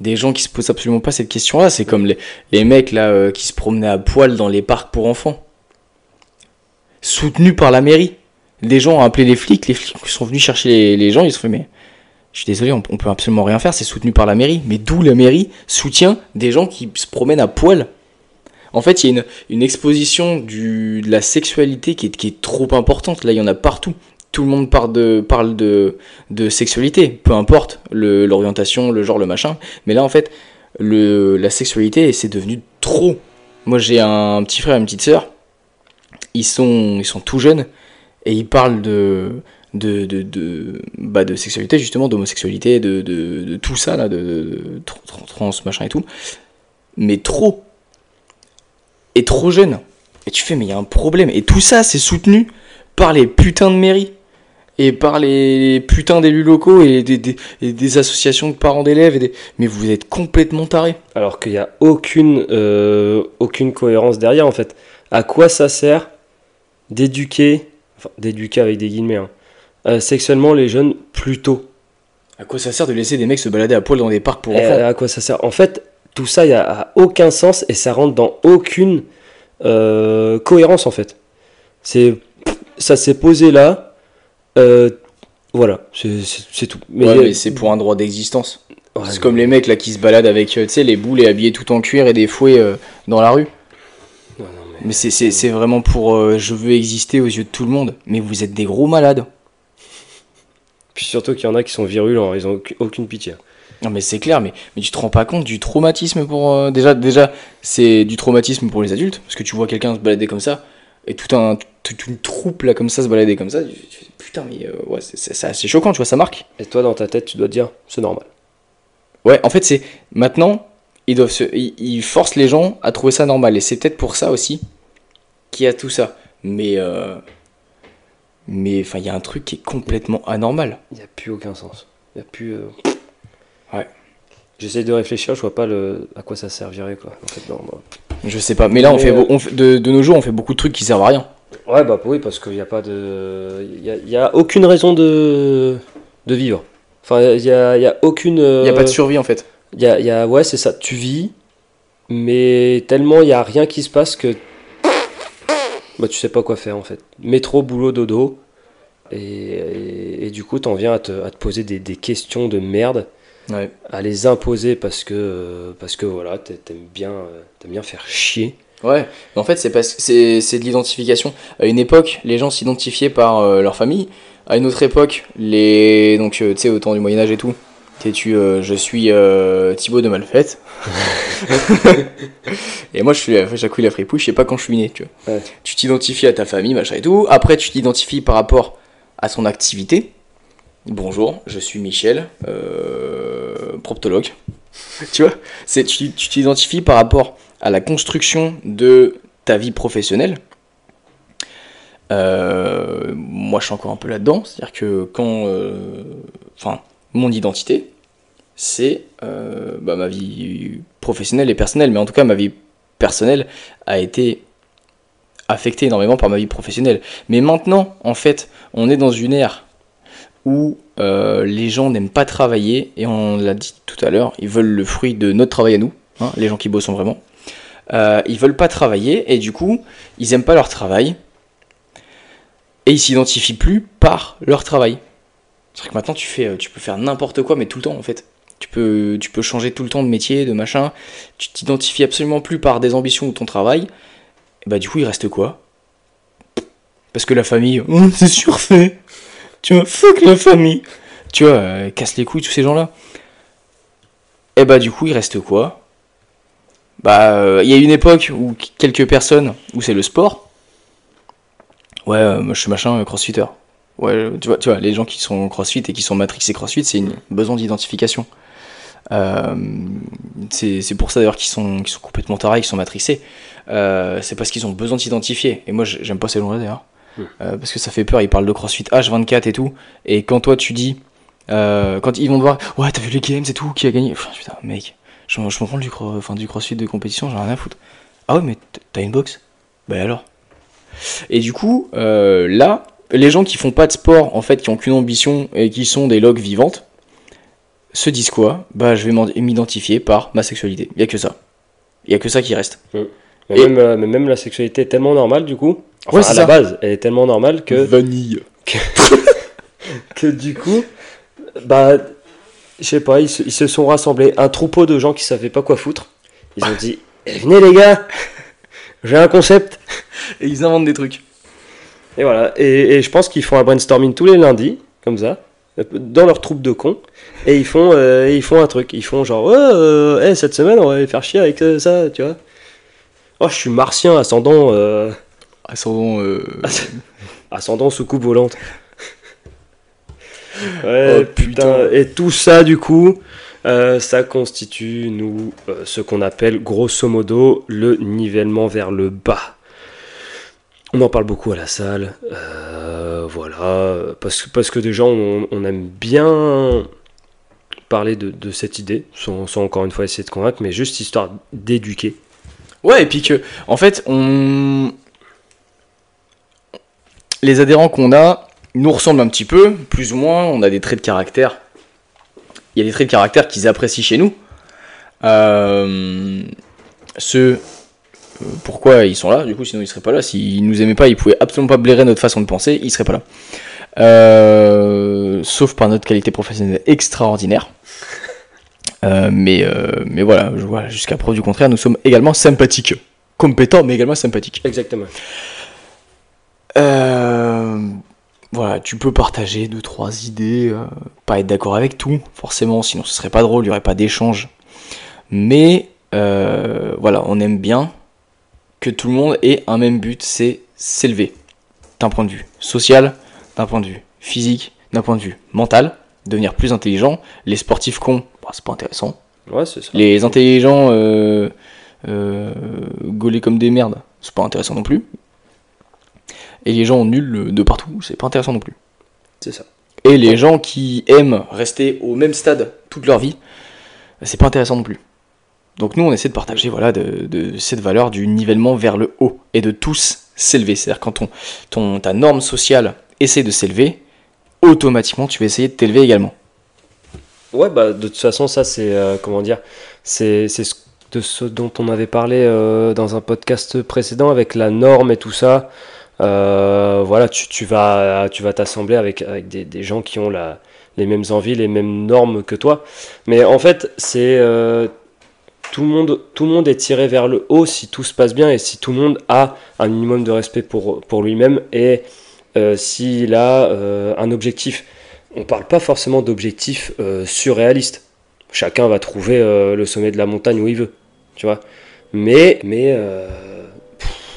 des gens qui se posent absolument pas cette question-là, c'est comme les, les mecs là euh, qui se promenaient à poil dans les parcs pour enfants, soutenus par la mairie. Des gens ont appelé les flics, les flics sont venus chercher les, les gens, ils se sont fait mais je suis désolé, on, on peut absolument rien faire, c'est soutenu par la mairie. Mais d'où la mairie soutient des gens qui se promènent à poil? En fait, il y a une, exposition de la sexualité qui est trop importante. Là, il y en a partout. Tout le monde parle de, sexualité, peu importe l'orientation, le genre, le machin. Mais là, en fait, la sexualité, c'est devenu trop. Moi, j'ai un petit frère et une petite sœur. Ils sont, ils tout jeunes et ils parlent de, de, bah, sexualité, justement, d'homosexualité, de, tout ça, là, de, de, de tr- tr- trans, machin et tout. Mais trop. Et trop jeune. Et tu fais, mais il y a un problème. Et tout ça, c'est soutenu par les putains de mairies. Et par les putains d'élus locaux et des, des, et des associations de parents d'élèves. Des... Mais vous êtes complètement tarés. Alors qu'il n'y a aucune, euh, aucune cohérence derrière en fait. À quoi ça sert d'éduquer, enfin d'éduquer avec des guillemets, hein, euh, sexuellement les jeunes plus tôt? À quoi ça sert de laisser des mecs se balader à poil dans des parcs pour Et enfants? à quoi ça sert? En fait, tout ça, il a, a aucun sens et ça rentre dans aucune euh, cohérence en fait. C'est, ça s'est posé là. Euh, voilà, c'est, tout. Ouais, mais c'est pour un droit d'existence. ouais, c'est comme les mecs là qui se baladent avec, euh, tu sais, les boules et habillés tout en cuir et des fouets euh, dans la rue. Non, non, mais- Mais c'est- c'est c'est vraiment pour euh, je veux exister aux yeux de tout le monde. Mais vous êtes des gros malades. Puis surtout qu'il y en a qui sont virulents, ils ont aucune- aucune pitié. Non mais c'est clair, mais, mais tu te rends pas compte du traumatisme pour... euh, déjà, déjà c'est du traumatisme pour les adultes, parce que tu vois quelqu'un se balader comme ça, et tout un, toute une troupe là comme ça se balader comme ça, putain mais euh, ouais, c'est- assez choquant, tu vois, ça marque. Et toi, dans ta tête, tu dois te dire, c'est normal. Ouais, en fait c'est... Maintenant, ils, doivent se, ils, ils forcent les gens à trouver ça normal, et c'est peut-être pour ça aussi qu'il y a tout ça. Mais... euh, mais enfin, il y a un truc qui est complètement anormal. Il n'y a plus aucun sens. Il n'y a plus. euh. J'essaye de réfléchir, je vois pas le... à quoi ça servirait quoi. En fait, non. Je sais pas, mais là on Mais, fait, euh, beau- on fait- de, de nos jours on fait beaucoup de trucs qui servent à rien. Ouais, bah oui, parce qu'il n'y a pas de. Il y a, y aucune raison de, de vivre. Enfin, il n'y a, y a aucune. Il y a pas de survie en fait. Il y a, y ouais, c'est ça. Tu vis, mais tellement il n'y a rien qui se passe que. Bah, tu sais pas quoi faire en fait. Métro, boulot, dodo. Et, et, et du coup, t'en viens à te, à te poser des, des questions de merde, Ouais. à les imposer parce que, euh, parce que voilà, t'a- t'aimes bien, euh, t'aimes bien faire chier. Ouais, mais en fait, c'est parce que c'est c'est de l'identification. À une époque, les gens s'identifiaient par euh, leur famille. À une autre époque, les donc euh, tu sais au temps du Moyen Âge et tout, t'es tu euh, je suis Thibaut de Malfait? et moi je suis Jacouille la fripouille, je sais pas quand je suis né, tu vois. Ouais. Tu t'identifies à ta famille, machin et tout. Après, tu t'identifies par rapport à son activité. Bonjour, je suis Michel, euh, proptologue. tu vois, c'est tu t'identifies par rapport à la construction de ta vie professionnelle. Euh, moi, je suis encore un peu là-dedans, c'est-à-dire que quand, euh, enfin, mon identité, c'est euh, bah, ma vie professionnelle et personnelle, mais en tout cas, ma vie personnelle a été affectée énormément par ma vie professionnelle. Mais maintenant, en fait, on est dans une ère où euh, les gens n'aiment pas travailler, et on l'a dit tout à l'heure, ils veulent le fruit de notre travail à nous, hein, les gens qui bossent vraiment. Euh, ils veulent pas travailler, et du coup, ils aiment pas leur travail, et ils s'identifient plus par leur travail. C'est-à-dire que maintenant, tu, fais, euh, tu peux faire n'importe quoi, mais tout le temps, en fait. Tu peux, tu peux changer tout le temps de métier, de machin. Tu t'identifies absolument plus par des ambitions ou ton travail. Et bah, du coup, il reste quoi? Parce que la famille, c'est surfait. Tu vois, fuck la famille. Tu vois, euh, casse les couilles, tous ces gens-là. Et bah, du coup, il reste quoi? Bah, euh, il y a une époque où qu- quelques personnes, où c'est le sport. Ouais, moi je suis machin, euh, crossfitter. Ouais, euh, tu vois, tu vois, les gens qui sont crossfit et qui sont matrixés crossfit, c'est une besoin d'identification. C'est pour ça d'ailleurs qu'ils sont, sont complètement tarés, qu'ils sont matrixés. C'est parce qu'ils ont besoin de s'identifier. Et moi, j'ai- j'aime pas ces gens-là d'ailleurs. Euh, parce que ça fait peur, ils parlent de crossfit H24 et tout. Et quand toi tu dis, euh, quand ils vont te voir, ouais, t'as vu les games et tout, qui a gagné? Pff, Putain, mec, je, m'en- je m'en prends du, cro- enfin, du crossfit de compétition, j'en ai rien à foutre. Ah ouais, mais t'as une box? Bah alors Et du coup, euh, là, les gens qui font pas de sport, en fait, qui ont qu'une ambition et qui sont des logs vivantes, se disent quoi? Bah, je vais m'identifier par ma sexualité. Il y a que ça. Il y a que ça qui reste. Mais, Et- même, euh, mais même la sexualité est tellement normale du coup. Enfin, Ouais, c'est à la ça. base, elle est tellement normale que, Vanille. que du coup, bah, je sais pas, ils se, ils se sont rassemblés, un troupeau de gens qui savaient pas quoi foutre. Ils ont dit, Eh, venez les gars, j'ai un concept. Et ils inventent des trucs. Et voilà, et, et je pense qu'ils font un brainstorming tous les lundis, comme ça, dans leur troupe de cons, et ils font, euh, ils font un truc. Ils font genre, euh, eh, cette semaine, on va aller faire chier avec euh, ça, tu vois. Oh, je suis martien, ascendant, euh, Ascendant. Euh... ascendant sous coupe volante. ouais, Oh, putain. Et tout ça, du coup, euh, ça constitue, nous, euh, ce qu'on appelle grosso modo le nivellement vers le bas. On en parle beaucoup à la salle, voilà, parce, que- parce que déjà on, on aime bien parler de, de cette idée, sans, sans encore une fois essayer de convaincre, mais juste histoire d'éduquer. Ouais, et puis que, en fait, on. Les adhérents qu'on a, nous ressemblent un petit peu, plus ou moins. On a des traits de caractère. Il y a des traits de caractère qu'ils apprécient chez nous. Euh, ceux euh, pourquoi ils sont là, du coup, sinon ils seraient pas là. S'ils nous aimaient pas, ils pouvaient absolument pas blairer notre façon de penser, ils seraient pas là. Euh, sauf par notre qualité professionnelle extraordinaire. Euh, mais, euh, mais voilà, vois, jusqu'à preuve du contraire, nous sommes également sympathiques. Compétents, mais également sympathiques. Exactement. Euh, voilà, tu peux partager deux, trois idées, euh, pas être d'accord avec tout, forcément, sinon ce serait pas drôle, il y aurait pas d'échange. Mais euh, voilà, on aime bien que tout le monde ait un même but, c'est s'élever. D'un point de vue social, d'un point de vue physique, d'un point de vue mental, devenir plus intelligent. Les sportifs cons, bah, c'est pas intéressant. Ouais, c'est ça. Les intelligents gaulés comme des merdes, c'est pas intéressant non plus. Et les gens nuls de partout, c'est pas intéressant non plus. C'est ça. Et les gens qui aiment rester au même stade toute leur vie, c'est pas intéressant non plus. Donc nous, on essaie de partager voilà, de, de cette valeur du nivellement vers le haut et de tous s'élever. C'est-à-dire quand ton, ton, ta norme sociale essaie de s'élever, automatiquement tu vas essayer de t'élever également. Ouais, bah de toute façon, ça c'est euh, comment dire, c'est c'est ce- de ce dont on avait parlé euh, dans un podcast précédent avec la norme et tout ça. Euh, voilà, tu, vas tu vas t'assembler avec des, gens qui ont les mêmes envies, les mêmes normes que toi. Mais en fait, c'est euh, tout le monde tout le monde est tiré vers le haut si tout se passe bien et si tout le monde a un minimum de respect pour lui-même et euh, s'il a un objectif on parle pas forcément d'objectifs surréalistes. Chacun va trouver le sommet de la montagne où il veut, tu vois. Mais, mais,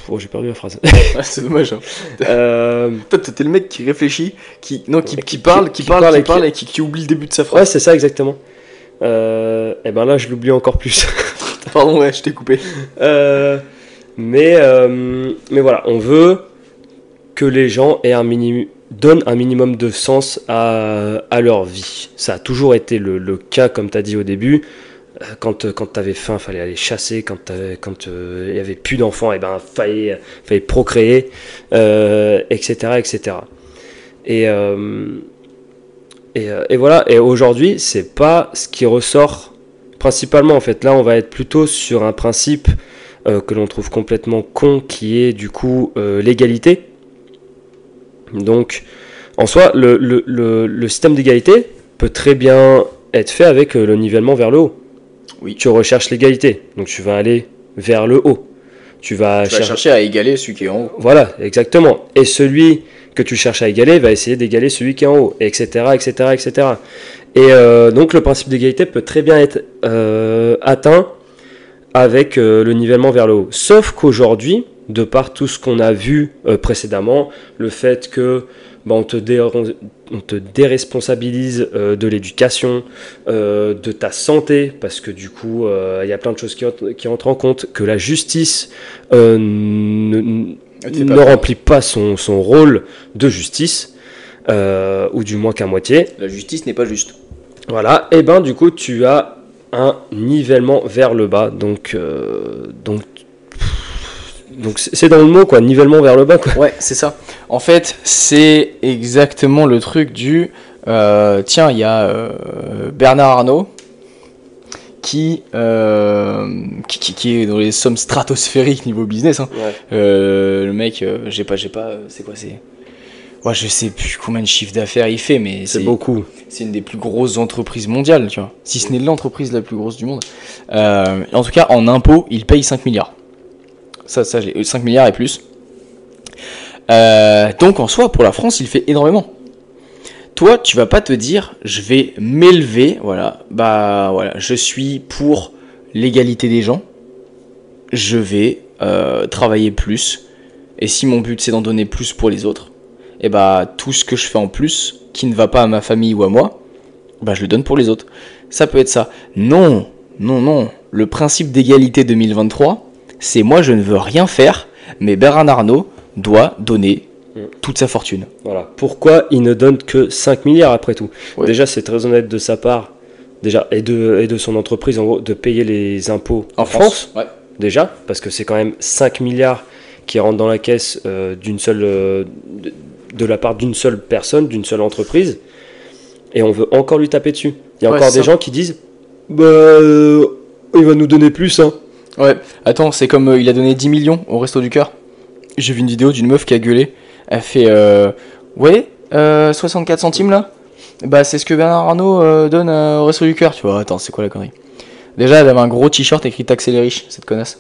oh j'ai perdu la phrase. c'est dommage. Hein. Euh, Toi, t'es le mec qui réfléchit, qui, non, qui, Qui- parle, qui, qui parle, parle qui et parle et qui, qui oublie le début de sa ouais, phrase. c'est ça exactement. Euh, et ben là, je l'oublie encore plus. Pardon, ouais, je t'ai coupé. Euh, mais, euh, mais voilà, on veut que les gens aient un minimum, donnent un minimum de sens à, à leur vie. Ça a toujours été le, le cas, comme tu as dit au début. Euh, Quand, quand tu avais faim, fallait aller chasser. Quand t'avais- quand euh, il y avait plus d'enfants, il ben, fallait, fallait procréer, euh, etc., etc. Et, euh, et, euh, et voilà. Et aujourd'hui, c'est pas ce qui ressort principalement. En fait, là, on va être plutôt sur un principe euh, que l'on trouve complètement con, qui est du coup euh, l'égalité. Donc, en soi, le, le- le- système d'égalité peut très bien être fait avec euh, le nivellement vers le haut. Oui. Tu recherches l'égalité, donc tu vas aller vers le haut. Tu vas, Tu vas cher- chercher à égaler celui qui est en haut. Voilà, exactement. Et celui que tu cherches à égaler va essayer d'égaler celui qui est en haut, etc., etc., etc. Et euh, donc le principe d'égalité peut très bien être euh, atteint avec euh, le nivellement vers le haut. Sauf qu'aujourd'hui, de par tout ce qu'on a vu précédemment, le fait que bah, on, te dé- on te déresponsabilise euh, de l'éducation, euh, de ta santé, parce que du coup, euh, il y a plein de choses qui, entrent- qui entrent en compte, que la justice ne, C'est ne pas remplit pas son, son rôle de justice, ou du moins qu'à moitié. La justice n'est pas juste. Voilà, et ben du coup tu as un nivellement vers le bas, donc donc donc c'est c'est dans le mot quoi, nivellement vers le bas quoi. Ouais, c'est ça. En fait, c'est exactement le truc du. euh, tiens, il y a euh, Bernard Arnault qui, euh, qui, qui- qui est dans les sommes stratosphériques niveau business. hein. Le mec, j'ai pas, j'ai pas, c'est quoi, c'est. Ouais, je sais plus combien de chiffre d'affaires il fait, mais C'est beaucoup. c'est une des plus grosses entreprises mondiales, tu vois. Si ce n'est l'entreprise la plus grosse du monde. En tout cas, en impôts, il paye 5 milliards. Ça, ça, j'ai 5 milliards et plus. Euh, donc en soi, pour la France, il fait énormément. Toi, tu vas pas te dire, je vais m'élever, voilà, bah voilà, je suis pour l'égalité des gens, je vais euh, travailler plus, et si mon but c'est d'en donner plus pour les autres, et bah tout ce que je fais en plus, qui ne va pas à ma famille ou à moi, bah je le donne pour les autres. Ça peut être ça. Non, non, non. Le principe d'égalité 2023, c'est moi je ne veux rien faire, mais Bernard Arnault doit donner Mm. toute sa fortune. Voilà. Pourquoi il ne donne que 5 milliards après tout. Déjà c'est très honnête de sa part, déjà et de et de son entreprise en gros de payer les impôts en, France. Ouais. déjà, parce que c'est quand même 5 milliards qui rentrent dans la caisse euh, d'une seule, euh, de la part d'une seule personne, d'une seule entreprise, et on veut encore lui taper dessus. Il y a Ouais, encore des ça. gens qui disent Bah, euh, il va nous donner plus, hein. Ouais, attends, c'est comme il a donné 10 millions au Resto du Cœur. J'ai vu une vidéo d'une meuf qui a gueulé. Elle fait euh, Ouais, euh, 64 centimes là Bah, c'est ce que Bernard Arnault euh, donne euh, au Resto du Cœur. Tu vois, attends, c'est quoi la connerie? Déjà, elle avait un gros t-shirt écrit Taxer les riches, cette connasse.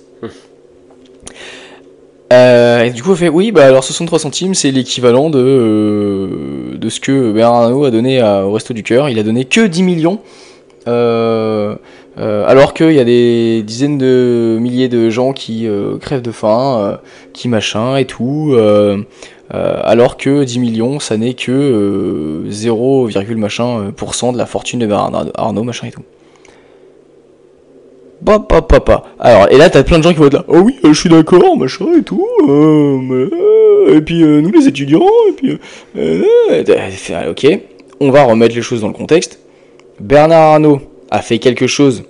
Euh, et du coup, elle fait Oui, bah alors 63 centimes, c'est l'équivalent de, de ce que Bernard Arnault a donné à- au Resto du Cœur. Il a donné que 10 millions. Euh, alors qu'il y a des dizaines de milliers de gens qui euh, crèvent de faim, euh, qui machin et tout, alors que 10 millions, ça n'est que euh, 0, machin pour cent de la fortune de Bernard Arnault, machin et tout. Bah, bah, bah. Alors, et là, t'as plein de gens qui vont être là. Oh oui, je suis d'accord, machin et tout. et puis, nous les étudiants, et puis. ok, on va remettre les choses dans le contexte. Bernard Arnault a fait quelque chose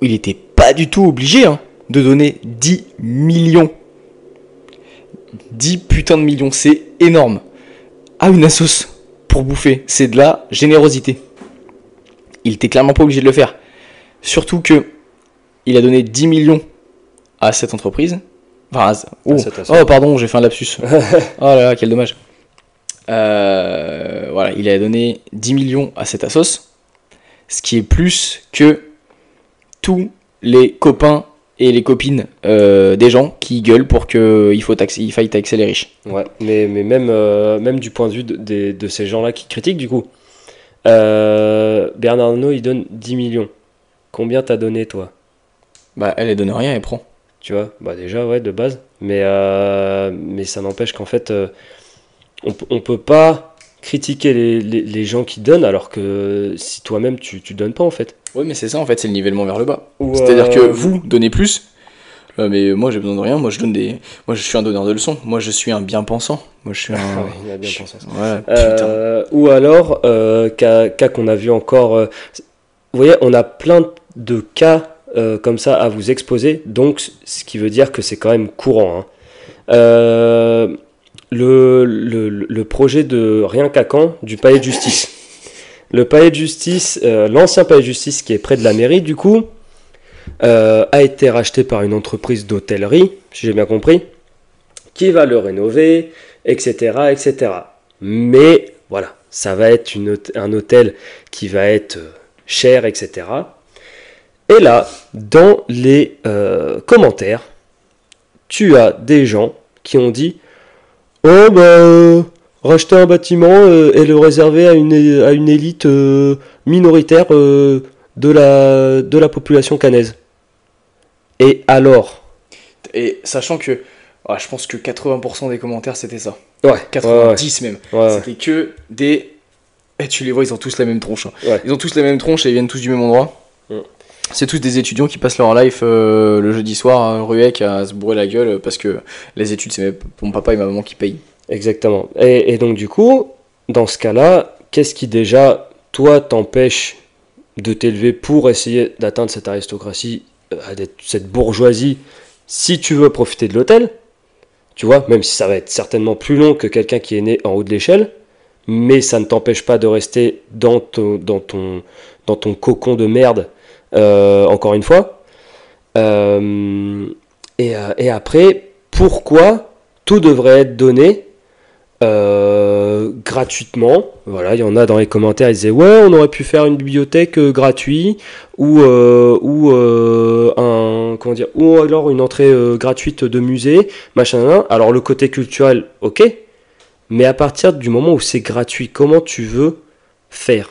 où il n'était pas du tout obligé hein, de donner 10 millions. 10 putains de millions, c'est énorme. À une assos pour bouffer, c'est de la générosité. Il était clairement pas obligé de le faire. Surtout que il a donné 10 millions à cette entreprise. Enfin, à- oh, oh, pardon, j'ai fait un lapsus. oh là là, quel dommage. Euh, voilà, il a donné 10 millions à cette assos, ce qui est plus que tous les copains et les copines euh, des gens qui gueulent pour qu'il faut taxer, il faille taxer les riches. Ouais, mais, mais même, euh, même du point de vue de, ces gens-là qui critiquent, du coup, euh, Bernard Arnault, il donne 10 millions. Combien t'as donné, toi? Bah, elle, elle donne rien, elle prend. Tu vois? Bah, déjà, ouais, de base. Mais, mais ça n'empêche qu'en fait, on, on peut pas critiquer les, les, les gens qui donnent alors que si toi-même tu, tu donnes pas, en fait. Oui, mais c'est ça en fait, c'est le nivellement vers le bas. C'est-à-dire que euh, vous donnez plus, euh, mais moi j'ai besoin de rien. Moi je donne des, moi je suis un donneur de leçons. Moi je suis un bien pensant. Moi je suis un. Ah ouais, il a bien je-. Ouais. Euh, ou alors, euh, cas, cas qu'on a vu encore. vous voyez, on a plein de cas comme ça à vous exposer, donc ce qui veut dire que c'est quand même courant. hein. Le, projet de Rien qu'à du palais de justice. Le palais de justice, euh, l'ancien palais de justice qui est près de la mairie, du coup, euh, a été racheté par une entreprise d'hôtellerie, si j'ai bien compris, qui va le rénover, etc., etc. Mais voilà, ça va être un hôtel qui va être euh, cher, etc. Et là, dans les commentaires, tu as des gens qui ont dit Oh, bah, euh, racheter un bâtiment euh, et le réserver à une, à une élite euh, minoritaire euh, de, la, de la population canaise. Et alors? Et sachant que, ah, je pense que 80% des commentaires c'était ça. Ouais, ouais, 90 même. ouais, ouais. C'était que des. Et tu les vois, ils ont tous la même tronche. hein. Ils ont tous la même tronche et ils viennent tous du même endroit. C'est tous des étudiants qui passent leur life euh, le jeudi soir à Ruec à se bourrer la gueule parce que les études, c'est mon papa et ma maman qui payent. Exactement. Et, et donc du coup, dans ce cas-là, qu'est-ce qui déjà, toi, t'empêche de t'élever pour essayer d'atteindre cette aristocratie, euh, cette bourgeoisie, si tu veux profiter de l'hôtel Tu vois, même si ça va être certainement plus long que quelqu'un qui est né en haut de l'échelle, mais ça ne t'empêche pas de rester dans ton, dans ton, dans ton cocon de merde, euh, encore une fois. Euh, et, euh, et après, pourquoi tout devrait être donné euh, gratuitement? Voilà, il y en a dans les commentaires, ils disaient ouais, on aurait pu faire une bibliothèque euh, gratuite ou euh, ou euh, un comment dire ou alors une entrée euh, gratuite de musée, machin. Alors le côté culturel, ok, mais à partir du moment où c'est gratuit, comment tu veux faire?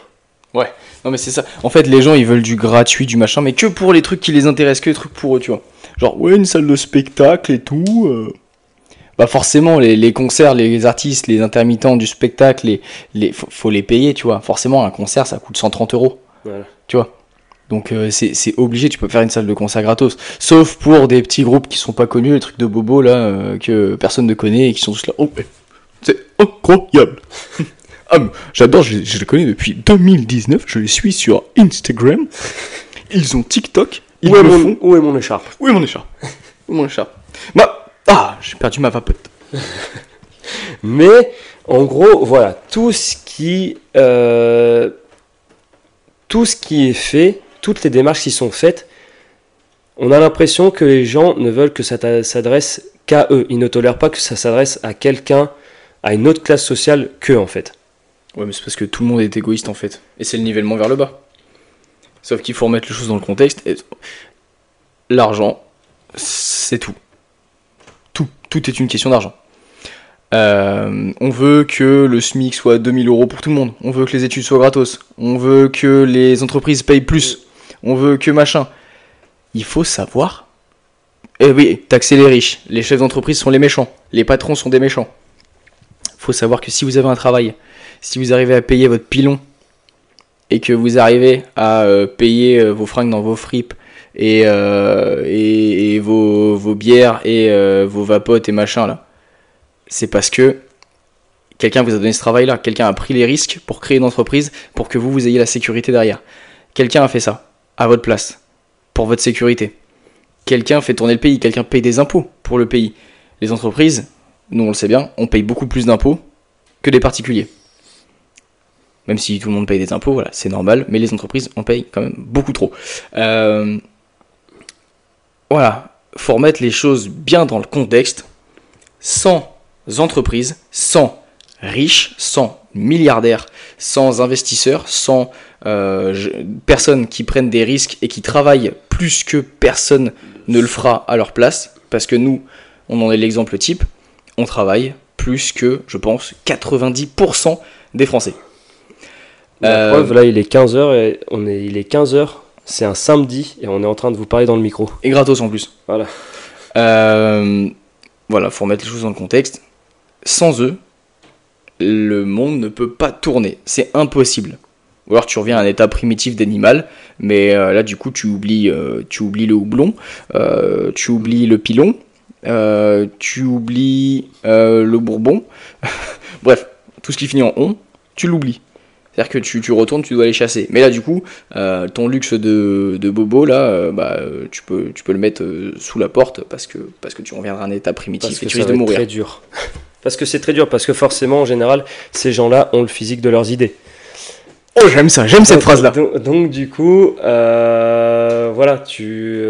Non mais c'est ça. En fait, les gens ils veulent du gratuit, du machin, mais que pour les trucs qui les intéressent, que les trucs pour eux, tu vois. Genre ouais une salle de spectacle et tout. euh. Bah forcément les, les concerts, les artistes, les intermittents du spectacle, les, les faut, faut les payer, tu vois. Forcément un concert ça coûte 130 euros. Voilà. Tu vois. Donc euh, c'est c'est obligé, tu peux faire une salle de concert gratos. Sauf pour des petits groupes qui sont pas connus, les trucs de bobo là euh, que personne ne connaît et qui sont tous là. Oh, c'est incroyable. Ah, j'adore, je, je le connais depuis 2019, je les suis sur Instagram. Ils ont TikTok, ils où, est mon, font. où est mon écharpe? Où est mon écharpe? Où est mon écharpe? Bah, ah, j'ai perdu ma vapote. Mais En gros, voilà, tout ce qui, euh, tout ce qui est fait, toutes les démarches qui sont faites, on a l'impression que les gens ne veulent que ça s'adresse qu'à eux. Ils ne tolèrent pas que ça s'adresse à quelqu'un, à une autre classe sociale qu'eux, en fait. Ouais, mais c'est parce que tout le monde est égoïste en fait. Et c'est le nivellement vers le bas. Sauf qu'il faut remettre les choses dans le contexte. L'argent, c'est tout. Tout. Tout est une question d'argent. Euh, on veut que le SMIC soit 2000 euros pour tout le monde. On veut que les études soient gratos. On veut que les entreprises payent plus. On veut que machin. Il faut savoir. Eh oui, taxer les riches. Les chefs d'entreprise sont les méchants. Les patrons sont des méchants. faut savoir que si vous avez un travail, si vous arrivez à payer votre pilon et que vous arrivez à euh, payer euh, vos fringues dans vos fripes et, euh, et, vos, vos bières et vos vapotes et machin là, c'est parce que quelqu'un vous a donné ce travail là, quelqu'un a pris les risques pour créer une entreprise pour que vous, vous ayez la sécurité derrière. Quelqu'un a fait ça, à votre place, pour votre sécurité. Quelqu'un fait tourner le pays, quelqu'un paye des impôts pour le pays. Les entreprises, nous on le sait bien, on paye beaucoup plus d'impôts que les particuliers. Même si tout le monde paye des impôts, voilà, c'est normal, mais les entreprises en payent quand même beaucoup trop. Euh, voilà, faut remettre les choses bien dans le contexte. Sans entreprises, sans riches, sans milliardaires, sans investisseurs, sans euh, personnes qui prennent des risques et qui travaillent plus que personne ne le fera à leur place, parce que nous, on en est l'exemple type, on travaille plus que, je pense, 90% des Français. La Euh, preuve, là, il est 15h et on est, il est 15h, c'est un samedi et on est en train de vous parler dans le micro. Et gratos en plus. Voilà. Euh, voilà, faut remettre les choses dans le contexte. Sans eux, le monde ne peut pas tourner. C'est impossible. Ou alors tu reviens à un état primitif d'animal, mais euh, là du coup tu oublies, euh, tu oublies le houblon, tu oublies le pilon, tu oublies le bourbon. Bref, tout ce qui finit en on, tu l'oublies. C'est-à-dire que tu, tu retournes, tu dois aller chasser. Mais là, du coup, euh, ton luxe de, de bobo, là, euh, bah, euh, tu, peux, tu peux le mettre sous la porte parce que, parce que tu reviendras à un état primitif Parce et que tu risques de mourir. très dur. parce que c'est très dur, parce que forcément, en général, ces gens-là ont le physique de leurs idées. Oh, j'aime ça, j'aime cette phrase-là. Donc, donc, du coup, euh, voilà, tu.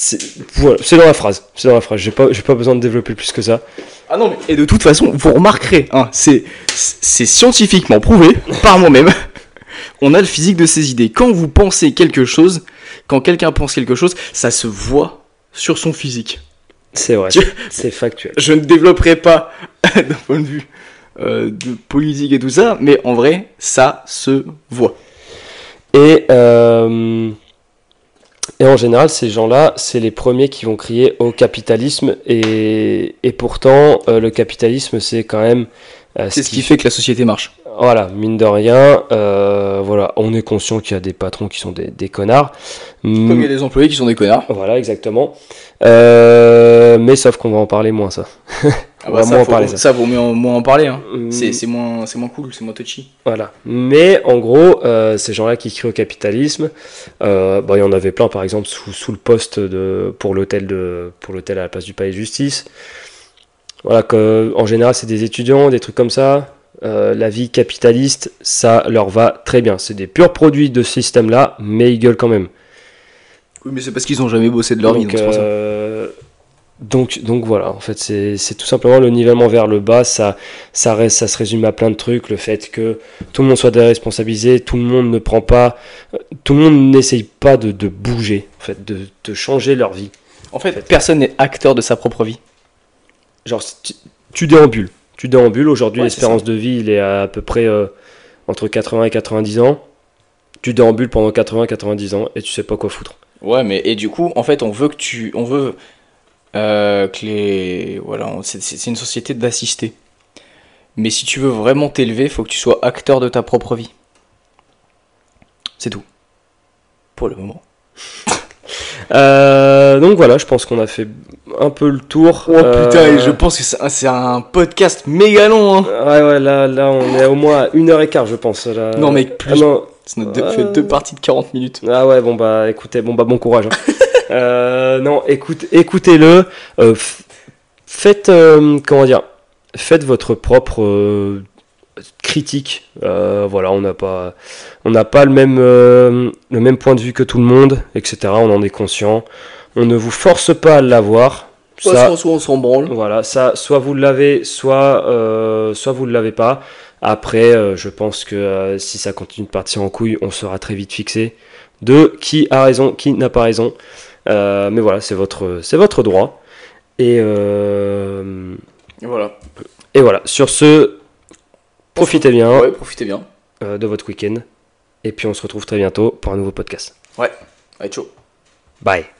C'est voilà, dans la phrase. C'est dans la phrase. J'ai pas, j'ai pas besoin de développer plus que ça. Ah non, mais et de toute façon, vous remarquerez, hein, c'est, c'est scientifiquement prouvé par moi-même. On a le physique de ses idées. Quand vous pensez quelque chose, quand quelqu'un pense quelque chose, ça se voit sur son physique. C'est vrai. C'est factuel. Je ne développerai pas d'un point de vue euh, de politique et tout ça, mais en vrai, ça se voit. Et, euh, et en général, ces gens-là, c'est les premiers qui vont crier au capitalisme. Et, et pourtant, euh, le capitalisme, c'est quand même. euh, C'est ce qui fait que la société marche. Voilà, mine de rien, euh, voilà, on est conscient qu'il y a des patrons qui sont des, des connards. Comme il y a des employés qui sont des connards. Voilà, exactement. Euh, mais sauf qu'on va en parler moins, ça. Ah On va ça, moins en faut, parler, ça. ça vaut mieux en, moins en parler. Hein. Mm. C'est, moins, c'est moins cool, c'est moins touchy. Voilà. Mais en gros, euh, ces gens-là qui crient au capitalisme, euh, bon, il y en avait plein, par exemple, sous, sous le poste de, pour l'hôtel de, pour l'hôtel à la place du palais de justice. Voilà, que, en général, c'est des étudiants, des trucs comme ça. Euh, la vie capitaliste, ça leur va très bien. C'est des purs produits de ce système-là, mais ils gueulent quand même. Oui, mais c'est parce qu'ils ont jamais bossé de leur vie. donc, donc c'est pour ça. Donc, donc voilà, en fait, c'est tout simplement le nivellement vers le bas. Ça, ça, reste, ça se résume à plein de trucs. Le fait que tout le monde soit déresponsabilisé, tout le monde ne prend pas, euh, tout le monde n'essaye pas de, de bouger, en fait, de, de changer leur vie. En fait, personne n'est acteur de sa propre vie. Genre, tu, tu déambules. Tu déambules. Aujourd'hui, Ouais, l'espérance de vie, il est à, à peu près euh, entre 80 et 90 ans. Tu déambules pendant 80 90 ans et tu sais pas quoi foutre. Ouais, mais et du coup, en fait, on veut que tu, on veut euh, que les, voilà, c'est- une société d'assister. Mais si tu veux vraiment t'élever, faut que tu sois acteur de ta propre vie. C'est tout. Pour le moment. Euh, donc voilà, je pense qu'on a fait un peu le tour. Oh putain, Euh, et je pense que c'est un- podcast méga long. Hein. Ouais, ouais, là, là, on est au moins à une heure et quart, je pense. là. Non, mais plus. Ah, non. Ça nous fait deux parties de 40 minutes. Ah ouais, bon bah écoutez, bon bah bon courage. hein. Euh, non, écoute, écoutez-le. euh, faites, euh, comment dire, faites votre propre critique. Voilà, on n'a pas, on n'a pas le même, le même point de vue que tout le monde, etc. On en est conscient. On ne vous force pas à l'avoir. Soit, Ça, soit, soit on s'en branle. voilà, ça, soit vous l'avez, soit, soit vous ne l'avez pas. Après, euh, je pense que euh, si ça continue de partir en couille, on sera très vite fixé de qui a raison, qui n'a pas raison. Euh, mais voilà, c'est votre, c'est votre droit. Et, euh, Et voilà. et voilà, sur ce, profitez bien Ouais, profitez bien. euh, de votre week-end. Et puis on se retrouve très bientôt pour un nouveau podcast. Allez, ciao. Bye.